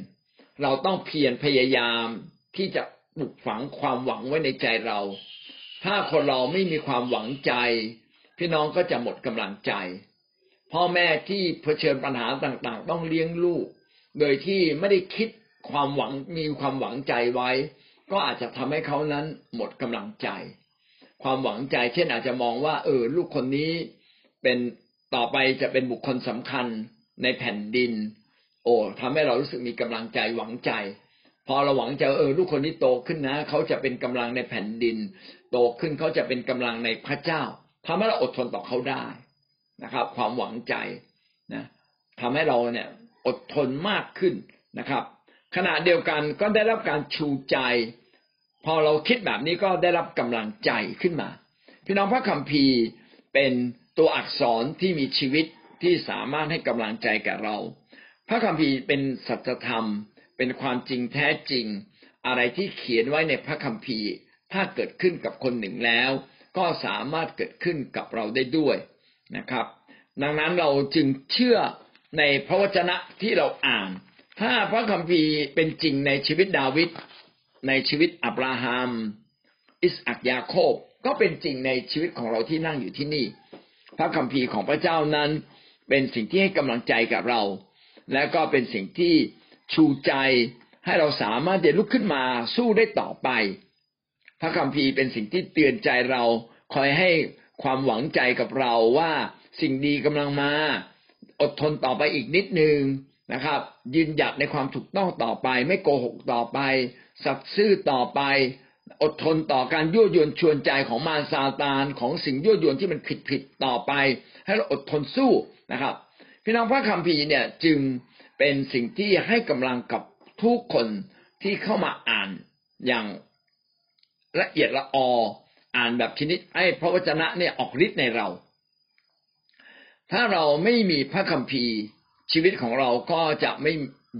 เราต้องเพียรพยายามที่จะ ปลูกฝังความหวังไว้ในใจเรา ถ้าคนเราไม่มีความหวังใจ พี่น้องก็จะหมดกำลังใจ พ่อแม่ที่เผชิญปัญหาต่างๆ ต้องเลี้ยงลูก โดยที่ไม่ได้คิดความหวังมีความหวังใจไว้ ก็อาจจะทำให้เขานั้นหมดกำลังใจ ความหวังใจ เช่นอาจจะมองว่า เออ ลูกคนนี้เป็นต่อไปจะเป็นบุคคลสำคัญในแผ่นดิน โอ้ทำให้เรารู้สึกมีกำลังใจหวังใจ พอเราหวังจะเออลูกคนนี้โตขึ้นนะเขาจะเป็นกำลังในแผ่นดิน โตขึ้นเขาจะเป็นกำลังในพระเจ้าทำให้เราอดทนต่อเขาได้นะครับ ความหวังใจนะทำให้เราเนี่ยอดทนมากขึ้นนะครับ ขณะเดียวกันก็ได้รับการชูใจ พอเราคิดแบบนี้ก็ได้รับกำลังใจขึ้นมา พี่น้องพระคัมภีร์เป็นตัวอักษรที่มีชีวิตที่สามารถให้กำลังใจแก่เรา พระคัมภีร์เป็นสัจธรรม เป็นความจริงแท้จริง อะไรที่เขียนไว้ในพระคัมภีร์ ถ้าเกิดขึ้นกับคนหนึ่งแล้ว ก็สามารถเกิดขึ้นกับเราได้ด้วยนะครับ ดังนั้นเราจึงเชื่อในพระวจนะที่เราอ่าน ถ้าพระคัมภีร์เป็นจริงในชีวิตดาวิดในชีวิตอับราฮัม อิสอักยาโคบก็เป็นจริงในชีวิตของเราที่นั่งอยู่ที่นี่ พระคัมภีร์ของพระเจ้านั้น เป็นสิ่งที่ให้กำลังใจกับเรา และก็เป็นสิ่งที่ ชูใจ ให้เราสามารถจะลุกขึ้นมาสู้ได้ต่อไป พระคัมภีร์เป็นสิ่งที่เตือนใจเราคอยให้ความหวังใจกับเราว่าสิ่งดีกำลังมา อดทนต่อไปอีกนิดนึงนะครับ ยืนหยัดในความถูกต้องต่อไป ไม่โกหกต่อไป สัตย์ซื่อต่อไป อดทนต่อการยั่วยวนชวนใจของมารซาตานของสิ่งยั่วยวนที่มันผิดผิดต่อไป ให้เราอดทนสู้นะครับ พี่น้องพระคัมภีร์เนี่ยจึง เป็นสิ่งที่ให้กำลังกับทุกคนที่เข้ามาอ่านอย่างละเอียดละอออ่านแบบชนิดให้พระวจนะเนี่ยออกฤทธิ์ในเรา ถ้าเราไม่มีพระคัมภีร์ชีวิตของเราก็จะไม่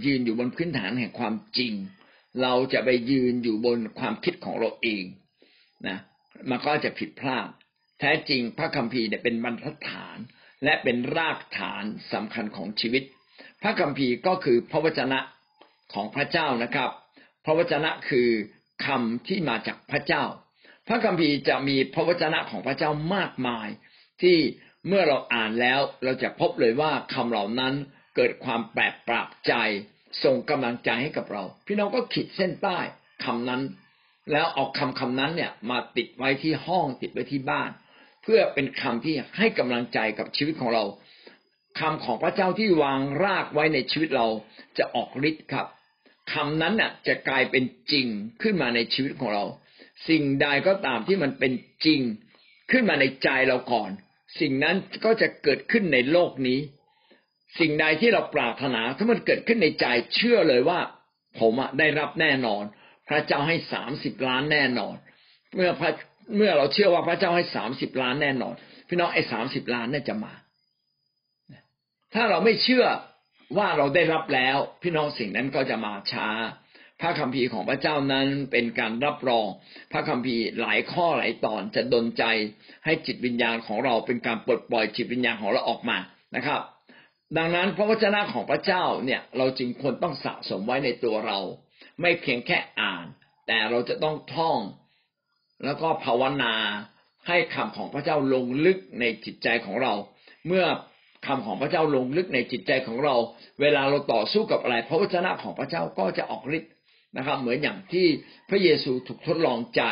ยืนอยู่บนพื้นฐานแห่งความจริง เราจะไปยืนอยู่บนความคิดของเราเองนะมันก็จะผิดพลาด แท้จริงพระคัมภีร์เนี่ยเป็นบรรทัดฐาน และเป็นรากฐานสำคัญของชีวิต พระคัมภีร์ก็คือพระวจนะของพระเจ้านะครับ พระวจนะคือคำที่มาจากพระเจ้า พระคัมภีร์จะมีพระวจนะของพระเจ้ามากมาย ที่เมื่อเราอ่านแล้วเราจะพบเลยว่าคำเหล่านั้นเกิดความแปลกปราบใจส่งกำลังใจให้กับเรา พี่น้องก็ขีดเส้นใต้คำนั้น แล้วเอาคำคำนั้นเนี่ยมาติดไว้ที่ห้องติดไว้ที่บ้าน เพื่อเป็นคำที่ให้กำลังใจกับชีวิตของเรา คำของพระเจ้าที่วางรากไว้ในชีวิตเราจะออกฤทธิ์ครับคำนั้นน่ะ จะกลายเป็นจริงขึ้นมาในชีวิตของเรา สิ่งใดก็ตามที่มันเป็นจริงขึ้นมาในใจเราก่อน สิ่งนั้นก็จะเกิดขึ้นในโลกนี้ สิ่งใดที่เราปรารถนาถ้ามันเกิดขึ้นในใจเชื่อเลยว่า ผมอะได้รับแน่นอน พระเจ้าให้สามสิบล้านแน่นอน เมื่อพระเมื่อเราเชื่อว่าพระเจ้าให้สามสิบล้านแน่นอน พี่น้องไอ้สามสิบล้านน่าจะมา ถ้าเราไม่เชื่อว่าเราได้รับแล้ว พี่น้องสิ่งนั้นก็จะมาช้า พระคัมภีร์ของพระเจ้านั้นเป็นการรับรอง พระคัมภีร์หลายข้อหลายตอนจะดนใจให้จิตวิญญาณของเราเป็นการปลดปล่อยจิตวิญญาณของเราออกมานะครับ ดังนั้นพระวจนะของพระเจ้าเนี่ยเราจึงควรต้องสะสมไว้ในตัวเรา ไม่เพียงแค่อ่าน แต่เราจะต้องท่อง แล้วก็ภาวนาให้คำของพระเจ้าลงลึกในจิตใจของเรา เมื่อ คำของพระเจ้าลงลึกในจิตใจของเรา เวลาเราต่อสู้กับอะไร พระวจนะของพระเจ้าก็จะออกฤทธิ์นะครับ เหมือนอย่างที่พระเยซูถูกทดลองใจ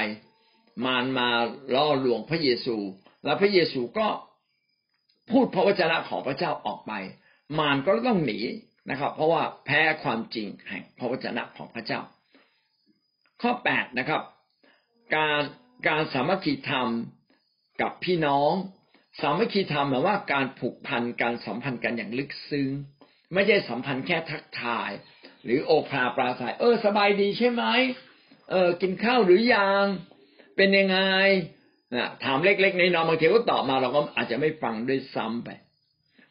มารมาล่อลวงพระเยซู แล้วพระเยซูก็พูดพระวจนะของพระเจ้าออกไป มารก็ต้องหนีนะครับ เพราะว่าแพ้ความจริงแห่งพระวจนะของพระเจ้า ข้อแปดนะครับ การการสามัคคีธรรมกับพี่น้อง สามัคคีธรรมหมายว่าการผูกพันการสัมพันธ์กันอย่างลึกซึ้ง ไม่ใช่สัมพันธ์แค่ทักทาย หรือโอภาปราศัย เออ สบายดีใช่ไหมเออ กินข้าวหรือยัง เป็นยังไงนะถามเล็กๆในนอยๆบางทีก็ตอบมาเราก็อาจจะไม่ฟังด้วยซ้ำไป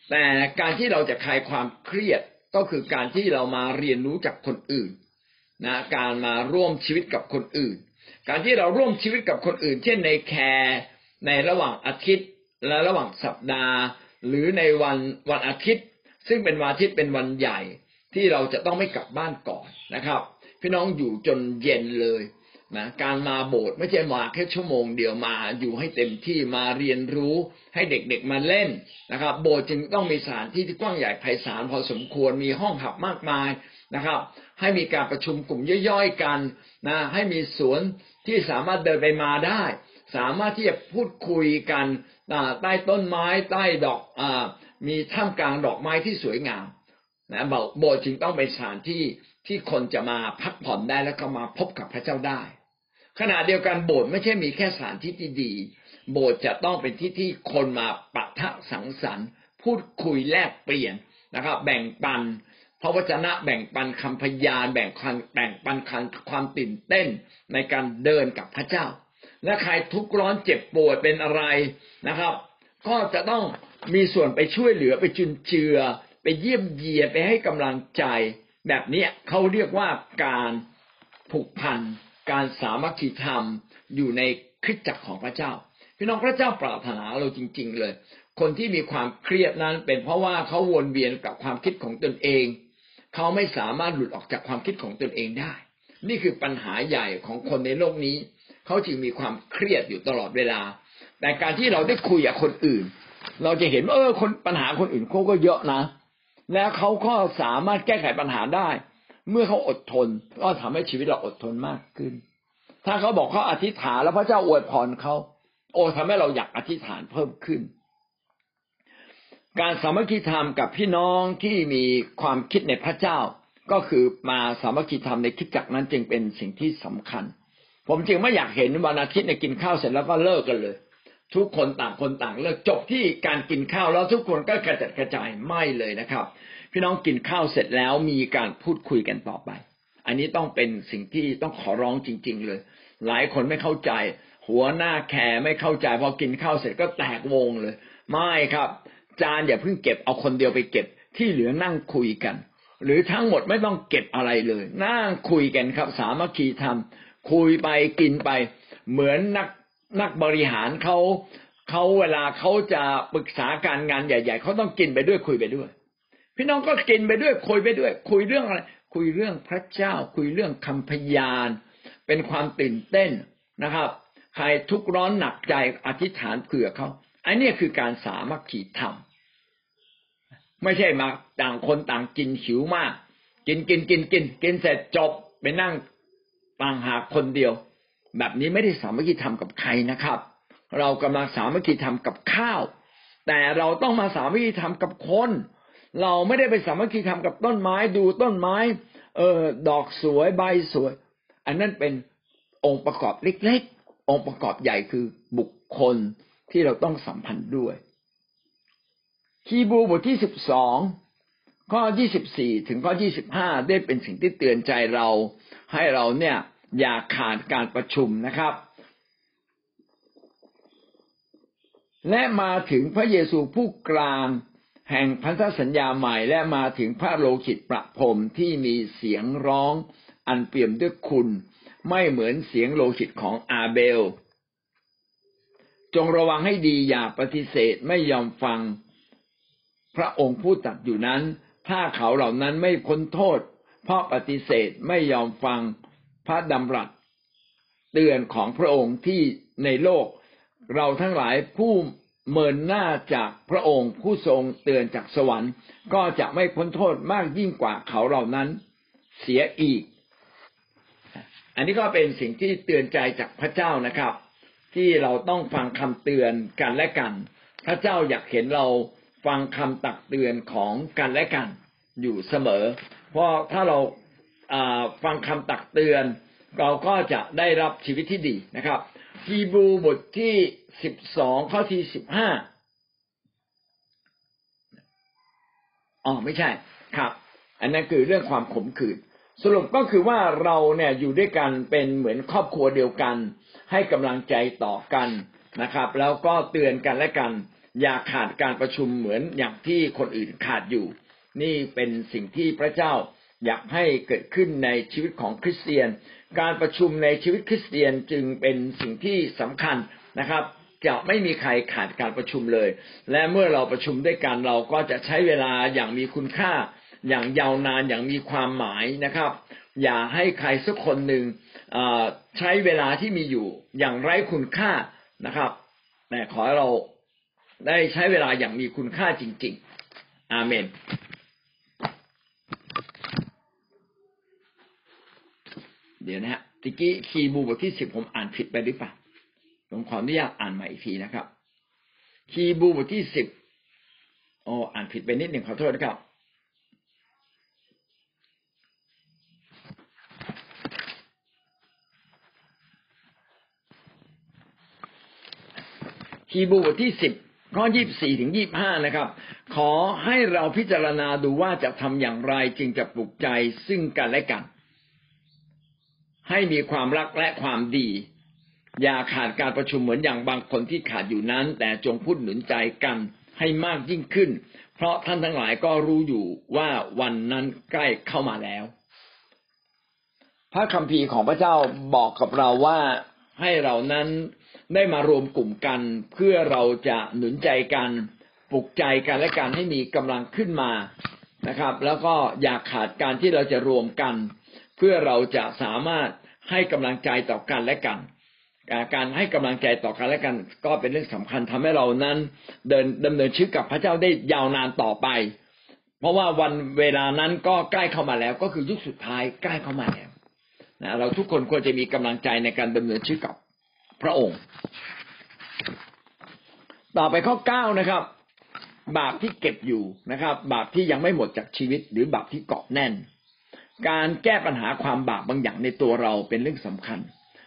แต่การที่เราจะคลายความเครียดก็คือการที่เรามาเรียนรู้จากคนอื่นนะการมาร่วมชีวิตกับคนอื่น การที่เราร่วมชีวิตกับคนอื่น เช่นในแคร์ในระหว่างอาทิตย์ และระหว่างสัปดาห์ หรือในวันวันอาทิตย์ ซึ่งเป็นวันอาทิตย์เป็นวันใหญ่ที่เราจะต้องไม่กลับบ้านก่อนนะครับ พี่น้องอยู่จนเย็นเลยนะการมาโบสถ์ไม่ใช่มาแค่ชั่วโมงเดียวมาอยู่ให้เต็มที่มาเรียนรู้ให้เด็กๆมาเล่นนะครับ โบสถ์จึงต้องมีสถานที่ที่กว้างใหญ่ไพศาลพอสมควรมีห้องหับมากมายนะครับ ให้มีการประชุมกลุ่มย่อยๆกันนะให้มีสวนที่สามารถเดินไปมาได้ สามารถที่จะพูดคุยกัน ใต้ต้นไม้ใต้ดอกอมีท่ามกลางดอกไม้ที่สวยงามนะโบสถ์จึงต้องเป็นสถานที่ที่คนจะมาพักผ่อนได้แล้วก็มาพบกับพระเจ้าได้ ขณะเดียวกันโบสถ์ไม่ใช่มีแค่สถานที่ที่ดี โบสถ์จะต้องเป็นที่ที่คนมาปะทะสังสรรค์พูดคุยแลกเปลี่ยนนะครับ แบ่งปันพระวจนะแบ่งปันคำพยานแบ่งคันแบ่งปันความตื่นเต้นในการเดินกับพระเจ้า และใครทุกข์ร้อนเจ็บปวดเป็นอะไรนะครับ ก็จะต้องมีส่วนไปช่วยเหลือไปจุนเจือ ไปเยี่ยมเยียไปให้กำลังใจ แบบนี้เขาเรียกว่าการผูกพัน การสามัคคีธรรมอยู่ในคริสตจักรของพระเจ้า พี่น้องพระเจ้าปรารถนาเราจริง ๆ เลย คนที่มีความเครียดนั้นเป็นเพราะว่าเขาวนเวียนกับความคิดของตนเองเขาไม่สามารถหลุดออกจากความคิดของตนเองได้ นี่คือปัญหาใหญ่ของคนในโลกนี้ เขาจึงมีความเครียดอยู่ตลอดเวลา แต่การที่เราได้คุยกับคนอื่น เราจะเห็นว่าเออคนปัญหาคนอื่นเขาก็เยอะนะ แล้วเขาก็สามารถแก้ไขปัญหาได้ เมื่อเขาอดทน ก็ทำให้ชีวิตเราอดทนมากขึ้น ถ้าเขาบอกเขาอธิษฐานแล้วพระเจ้าอวยพรเขาโอ้ทำให้เราอยากอธิษฐานเพิ่มขึ้น การสามัคคีธรรมกับพี่น้องที่มีความคิดในพระเจ้า ก็คือมาสามัคคีธรรมในคิดจักนั้นจึงเป็นสิ่งที่สำคัญ ผมจึงไม่อยากเห็นวันอาทิตย์ในกินข้าวเสร็จแล้วก็เลิกกันเลย ทุกคนต่างคนต่างเลิกจบที่การกินข้าวแล้วทุกคนก็กระจัดกระจายไม่เลยนะครับ พี่น้องกินข้าวเสร็จแล้วมีการพูดคุยกันต่อไป อันนี้ต้องเป็นสิ่งที่ต้องขอร้องจริง ๆ เลย หลายคนไม่เข้าใจ หัวหน้าแคร์ไม่เข้าใจพอกินข้าวเสร็จก็แตกวงเลย ไม่ครับ จานอย่าเพิ่งเก็บเอาคนเดียวไปเก็บที่เหลือนั่งคุยกัน หรือทั้งหมดไม่ต้องเก็บอะไรเลย นั่งคุยกันครับ สามัคคีธรรม คุยไปกินไป เหมือนนักนักบริหารเขาเขาเวลาเขาจะปรึกษาการงานใหญ่ ๆเขาต้องกินไปด้วยคุยไปด้วย พี่น้องก็กินไปด้วยคุยไปด้วย คุยเรื่องอะไรคุยเรื่องพระเจ้า คุยเรื่องคำพยาน เป็นความตื่นเต้นนะครับ ใครทุกร้อนหนักใจอธิษฐานเผื่อเขาอันนี้คือการสามัคคีธรรมไม่ใช่มาต่างคนต่างกินหิวมาก กินกินกินกินกินเสร็จจบไปนั่ง ต่างหากคนเดียว แบบนี้ไม่ได้สามัคคีธรรมกับใครนะครับ เรากำลังสามัคคีธรรมกับข้าว แต่เราต้องมาสามัคคีธรรมกับคน เราไม่ได้ไปสามัคคีธรรมกับต้นไม้ดูต้นไม้ เออดอกสวยใบสวย อันนั้นเป็นองค์ประกอบเล็กๆ องค์ประกอบใหญ่คือบุคคลที่เราต้องสัมพันธ์ด้วยฮีบูบทที่สิบสองข้อยี่สิบสี่ถึงข้อยี่สิบห้าได้เป็นสิ่งที่เตือนใจเรา ให้เราเนี่ยอย่าขาดการประชุมนะครับ และมาถึงพระเยซูผู้กลางแห่งพันธสัญญาใหม่และมาถึงพระโลหิตประพรมที่มีเสียงร้องอันเปี่ยมด้วยคุณ ไม่เหมือนเสียงโลหิตของอาเบล จงระวังให้ดีอย่าปฏิเสธไม่ยอมฟัง พระองค์ผู้ตัดอยู่นั้น ถ้าเขาเหล่านั้นไม่พ้นโทษ เพราะปฏิเสธไม่ยอมฟังพระดำรัสเตือนของพระองค์ที่ในโลก เราทั้งหลายผู้เมินหน้าจากพระองค์ผู้ทรงเตือนจากสวรรค์ ก็จะไม่พ้นโทษมากยิ่งกว่าเขาเหล่านั้นเสียอีก อันนี้ก็เป็นสิ่งที่เตือนใจจากพระเจ้านะครับ ที่เราต้องฟังคำเตือนกันและกัน พระเจ้าอยากเห็นเราฟังคำตักเตือนของกันและกันอยู่เสมอ เพราะถ้าเราฟังคำตักเตือน เราก็จะได้รับชีวิตที่ดีนะครับฮีบรูบทที่สิบสองข้อที่สิบห้าอ๋อไม่ใช่ครับ อันนั้นคือเรื่องความขมขื่นสรุปก็คือว่าเราเนี่ยอยู่ด้วยกันเป็นเหมือนครอบครัวเดียวกัน ให้กำลังใจต่อกันนะครับ แล้วก็เตือนกันและกัน อย่าขาดการประชุมเหมือนอย่างที่คนอื่นขาดอยู่ นี่เป็นสิ่งที่พระเจ้าอยากให้เกิดขึ้นในชีวิตของคริสเตียน การประชุมในชีวิตคริสเตียนจึงเป็นสิ่งที่สำคัญนะครับจะไม่มีใครขาดการประชุมเลย และเมื่อเราประชุมด้วยกันเราก็จะใช้เวลาอย่างมีคุณค่า อย่างยาวนานอย่างมีความหมายนะครับ อย่าให้ใครสักคนหนึ่งใช้เวลาที่มีอยู่อย่างไร้คุณค่านะครับแต่ขอให้เราได้ใช้เวลาอย่างมีคุณค่าจริง ๆ อาเมน เดี๋ยวนะฮะตะกี้คีบูบทที่สิบผมอ่านผิดไปหรือเปล่าผมขออนุญาตอ่านใหม่อีกทีนะครับ คีบูบทที่สิบโอ้อ่านผิดไปนิดหนึ่งขอโทษนะครับ คีบูบทที่สิบข้อยี่บสี่ถึงยี่บห้านะครับ ขอให้เราพิจารณาดูว่าจะทำอย่างไรจึงจะปลุกใจซึ่งกันและกัน ให้มีความรักและความดี อย่าขาดการประชุมเหมือนอย่างบางคนที่ขาดอยู่นั้น แต่จงพูดหนุนใจกันให้มากยิ่งขึ้น เพราะท่านทั้งหลายก็รู้อยู่ว่าวันนั้นใกล้เข้ามาแล้ว พระคัมภีร์ของพระเจ้าบอกกับเราว่าให้เรานั้นได้มารวมกลุ่มกัน เพื่อเราจะหนุนใจกันปลุกใจกันและการให้มีกำลังขึ้นมานะครับ แล้วก็อย่าขาดการที่เราจะรวมกัน เพื่อเราจะสามารถให้กำลังใจต่อกันและกัน การให้กำลังใจต่อกันและกัน ก็เป็นเรื่องสำคัญทำให้เรานั้น เดินดำเนินชีวิตกับพระเจ้าได้ยาวนานต่อไป เพราะว่าวันเวลานั้นก็ใกล้เข้ามาแล้ว ก็คือยุคสุดท้ายใกล้เข้ามาแล้วนะเราทุกคนควรจะมีกำลังใจในการดำเนินชีวิตกับพระองค์ ต่อไปข้อเก้านะครับ บาปที่เก็บอยู่นะครับ บาปที่ยังไม่หมดจากชีวิตหรือบาปที่เกาะแน่น การแก้ปัญหาความบาปบางอย่างในตัวเราเป็นเรื่องสำคัญ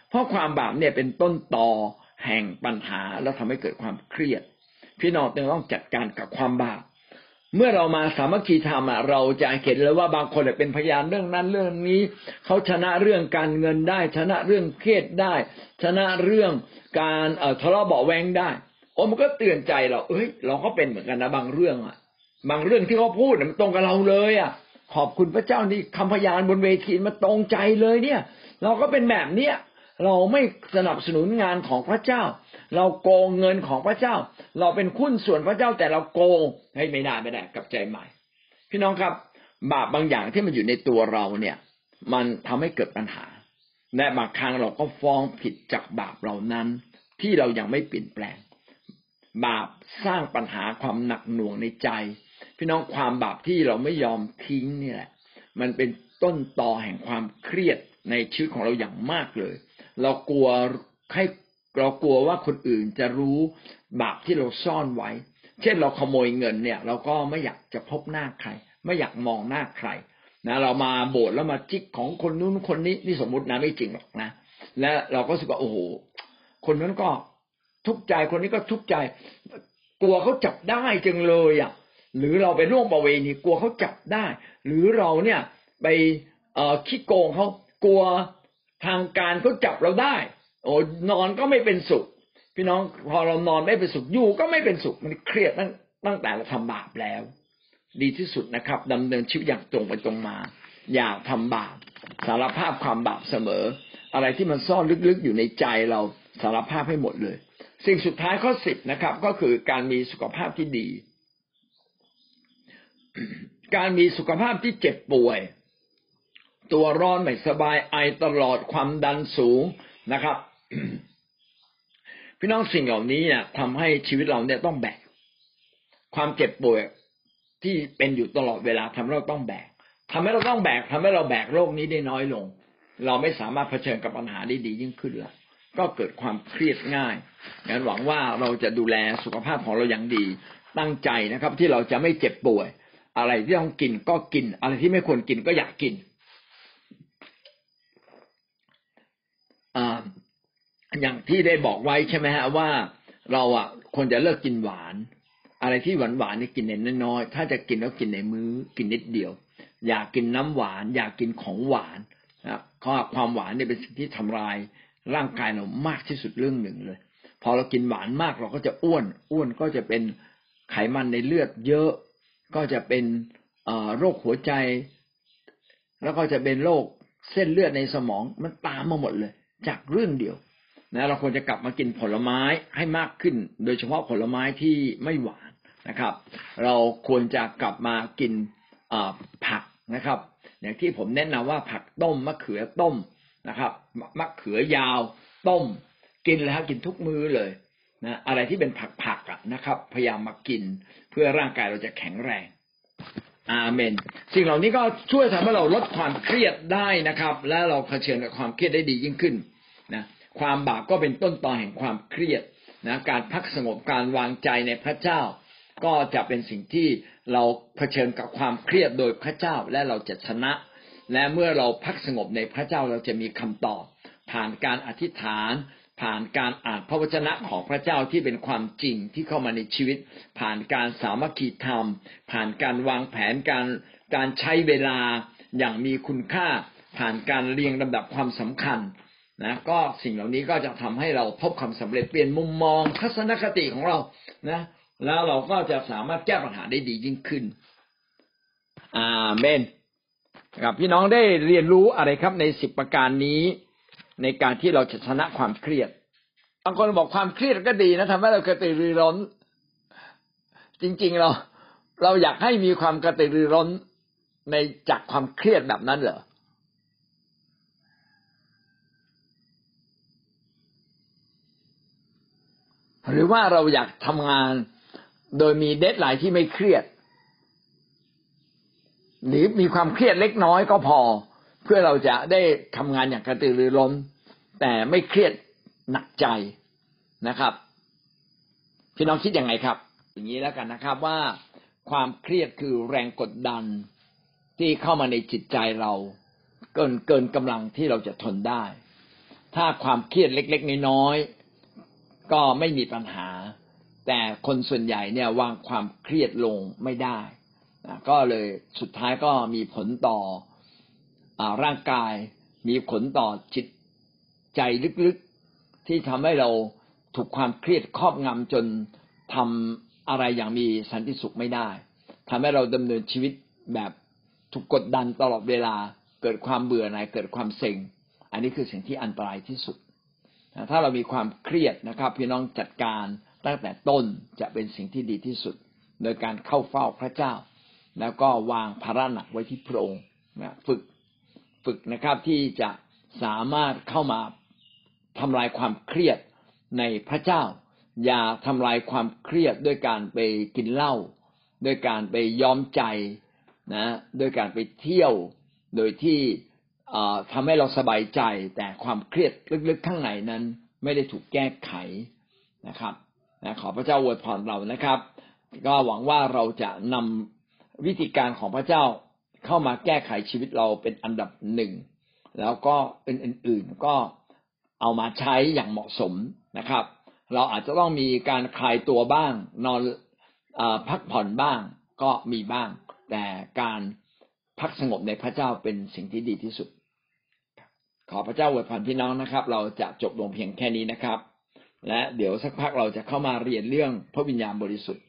เพราะความบาปเนี่ยเป็นต้นตอแห่งปัญหาแล้วทำให้เกิดความเครียด พี่น้องต้องจัดการกับความบาป เมื่อเรามาสามัคคีธรรมอะเราจะเห็นเลยว่าบางคนเป็นพยานเรื่องนั้นเรื่องนี้เขาชนะเรื่องการเงินได้ ชนะเรื่องเครียดได้ ชนะเรื่องการเทะเลาะเบาแวงได้โอ้มันก็เตือนใจเราเอ้ย เราก็เป็นเหมือนกันนะบางเรื่องอะ บางเรื่องที่เขาพูดมันตรงกับเราเลยอะ ขอบคุณพระเจ้านี่คำพยานบนเวทีมาตรงใจเลยเนี่ย เราก็เป็นแบบเนี้ยเราไม่สนับสนุนงานของพระเจ้า เราโกงเงินของพระเจ้า เราเป็นคุ้นส่วนพระเจ้าแต่เราโกงให้ไม่ได้ไม่ได้กับใจใหม่ พี่น้องครับ บาปบางอย่างที่มันอยู่ในตัวเราเนี่ย มันทำให้เกิดปัญหา และบางครั้งเราก็ฟ้องผิดจากบาปเหล่านั้น ที่เรายังไม่เปลี่ยนแปลง บาปสร้างปัญหาความหนักหน่วงในใจ พี่น้องความบาปที่เราไม่ยอมทิ้งนี่แหละ มันเป็นต้นตอแห่งความเครียดในชีวิตของเราอย่างมากเลย เรากลัวให้เรากลัวว่าคนอื่นจะรู้บาปที่เราซ่อนไว้ เช่นเราขโมยเงินเนี่ย เราก็ไม่อยากจะพบหน้าใคร ไม่อยากมองหน้าใครนะเรามาโบสถ์แล้วมาจิกของคนนู้นคนนี้นี่สมมตินะไม่จริงหรอกนะและเราก็รู้สึกว่าโอ้โหคนนั้นก็ทุกข์ใจคนนี้ก็ทุกข์ใจ กลัวเขาจับได้จังเลยอะ หรือเราไปร่วมประเวณีกลัวเขาจับได้ หรือเราเนี่ยไปเอ่อขี้โกงเขากลัวทางการเขาจับเราได้ โอ้นอนก็ไม่เป็นสุข พี่น้องพอเรานอนไม่เป็นสุขอยู่ก็ไม่เป็นสุขมันเครียดตั้งตั้งแต่เราทำบาปแล้ว ดีที่สุดนะครับดำเนินชีวิตอย่างตรงไปตรงมา อย่าทำบาปสารภาพความบาปเสมอ อะไรที่มันซ่อนลึกๆอยู่ในใจเราสารภาพให้หมดเลย สิ่งสุดท้ายข้อสิบนะครับ ก็คือการมีสุขภาพที่ดี การมีสุขภาพที่เจ็บป่วย ตัวร้อนไม่สบายไอตลอดความดันสูงนะครับ พี่น้องสิ่งเหล่านี้เนี่ยทำให้ชีวิตเราเนี่ยต้องแบกความเจ็บป่วยที่เป็นอยู่ตลอดเวลาทำให้เราต้องแบกทำให้เราต้องแบกทำให้เราแบกโรคนี้ได้น้อยลง เราไม่สามารถเผชิญกับปัญหาได้ดียิ่งขึ้นละก็เกิดความเครียดง่ายงั้นหวังว่าเราจะดูแลสุขภาพของเราอย่างดีตั้งใจนะครับ ที่เราจะไม่เจ็บป่วย อะไรที่ต้องกินก็กิน อะไรที่ไม่ควรกินก็อยากกินอ่าอย่างที่ได้บอกไว้ใช่ไหมฮะว่า เราอะควรจะเลิกกินหวาน อะไรที่หวานหวานนี่กินเน้นน้อยถ้าจะกินแล้วกินในมือ้อกินนิดเดียว อยากกินน้ำหวาน อยากกินของหวานนะเพราะความหวานนี่เป็นสิ่งที่ทำลายร่างกายเรามากที่สุดเรื่องหนึ่งเลย พอเรากินหวานมากเราก็จะอ้วน อ้วนก็จะเป็นไขมันในเลือดเยอะ ก็จะเป็นโรคหัวใจ แล้วก็จะเป็นโรคเส้นเลือดในสมองมันตามมาหมดเลย จากเรื่องเดียวนะเราควรจะกลับมากินผลไม้ให้มากขึ้น โดยเฉพาะผลไม้ที่ไม่หวานนะครับ เราควรจะกลับมากินผักนะครับ อย่างที่ผมแนะนำว่าผักต้มมะเขือต้มนะครับมะเขือยาวต้ม กินแล้วกินทุกมื้อเลย นะอะไรที่เป็นผักๆอะนะครับ พยายามมากินเพื่อร่างกายเราจะแข็งแรง อาเมน สิ่งเหล่านี้ก็ช่วยทำให้เราลดความเครียดได้นะครับ และเราเผชิญกับความเครียดได้ดียิ่งขึ้นนะความบาปก็เป็นต้นตอแห่งความเครียดนะการพักสงบการวางใจในพระเจ้า ก็จะเป็นสิ่งที่เราเผชิญกับความเครียดโดยพระเจ้าและเราจะชนะ และเมื่อเราพักสงบในพระเจ้าเราจะมีคำตอบ ผ่านการอธิษฐาน ผ่านการอ่านพระวจนะของพระเจ้าที่เป็นความจริงที่เข้ามาในชีวิต ผ่านการสามัคคีธรรม ผ่านการวางแผนการการใช้เวลาอย่างมีคุณค่า ผ่านการเรียงลำดับความสำคัญนะก็สิ่งเหล่านี้ก็จะทำให้เราพบความสำเร็จเปลี่ยนมุมมองทัศนคติของเรานะแล้วเราก็จะสามารถแก้ปัญหาได้ดียิ่งขึ้นอาเมนครับพี่น้องได้เรียนรู้อะไรครับในสิบประการนี้ ในการที่เราจะชนะความเครียดบางคนบอกความเครียดก็ดีนะทำให้เรากระตือรือร้น จริงๆเรา เราอยากให้มีความกระตือรือร้นในจากความเครียดแบบนั้นเหรอหรือว่าเราอยากทำงานโดยมีเดทไลน์ที่ไม่เครียด หรือมีความเครียดเล็กน้อยก็พอ เพื่อเราจะได้ทำงานอย่างกระตือรือร้น แต่ไม่เครียดหนักใจนะครับ พี่น้องคิดยังไงครับ อย่างนี้แล้วกันนะครับว่าความเครียดคือแรงกดดันที่เข้ามาในจิตใจเรา เกินเกินกำลังที่เราจะทนได้ ถ้าความเครียดเล็ก ๆ น้อยๆก็ไม่มีปัญหา แต่คนส่วนใหญ่เนี่ยวางความเครียดลงไม่ได้ ก็เลยสุดท้ายก็มีผลต่อ ร่างกายมีผลต่อจิตใจลึกๆ ที่ทำให้เราถูกความเครียดครอบงำจนทำอะไรอย่างมีสันติสุขไม่ได้ทำให้เราดำเนินชีวิตแบบถูกกดดันตลอดเวลาเกิดความเบื่อหน่ายเกิดความเซ็ง อันนี้คือสิ่งที่อันตรายที่สุด ถ้าเรามีความเครียดนะครับพี่น้องจัดการตั้งแต่ต้นจะเป็นสิ่งที่ดีที่สุด โดยการเข้าเฝ้าพระเจ้า แล้วก็วางภาระหนักไว้ที่พระองค์ฝึก ฝึกนะครับที่จะสามารถเข้ามาทำลายความเครียดในพระเจ้า อย่าทำลายความเครียดด้วยการไปกินเหล้าด้วยการไปย้อมใจนะด้วยการไปเที่ยวโดยที่ทำให้เราสบายใจ แต่ความเครียดลึกๆข้างในนั้น ไม่ได้ถูกแก้ไขนะครับนะขอพระเจ้าอวยพรเรานะครับ ก็หวังว่าเราจะนำวิธีการของพระเจ้า เข้ามาแก้ไขชีวิตเราเป็นอันดับหนึ่งแล้วก็เป็นอื่นๆก็เอามาใช้อย่างเหมาะสมนะครับ เราอาจจะต้องมีการคลายตัวบ้าง นอนอพักผ่อนบ้างก็มีบ้าง แต่การพักสงบในพระเจ้าเป็นสิ่งที่ดีที่สุด ขอพระเจ้าอวยพรพี่น้องนะครับ เราจะจบลงเพียงแค่นี้นะครับ และเดี๋ยวสักพักเราจะเข้ามาเรียนเรื่องพระวิญญาณบริสุทธิ์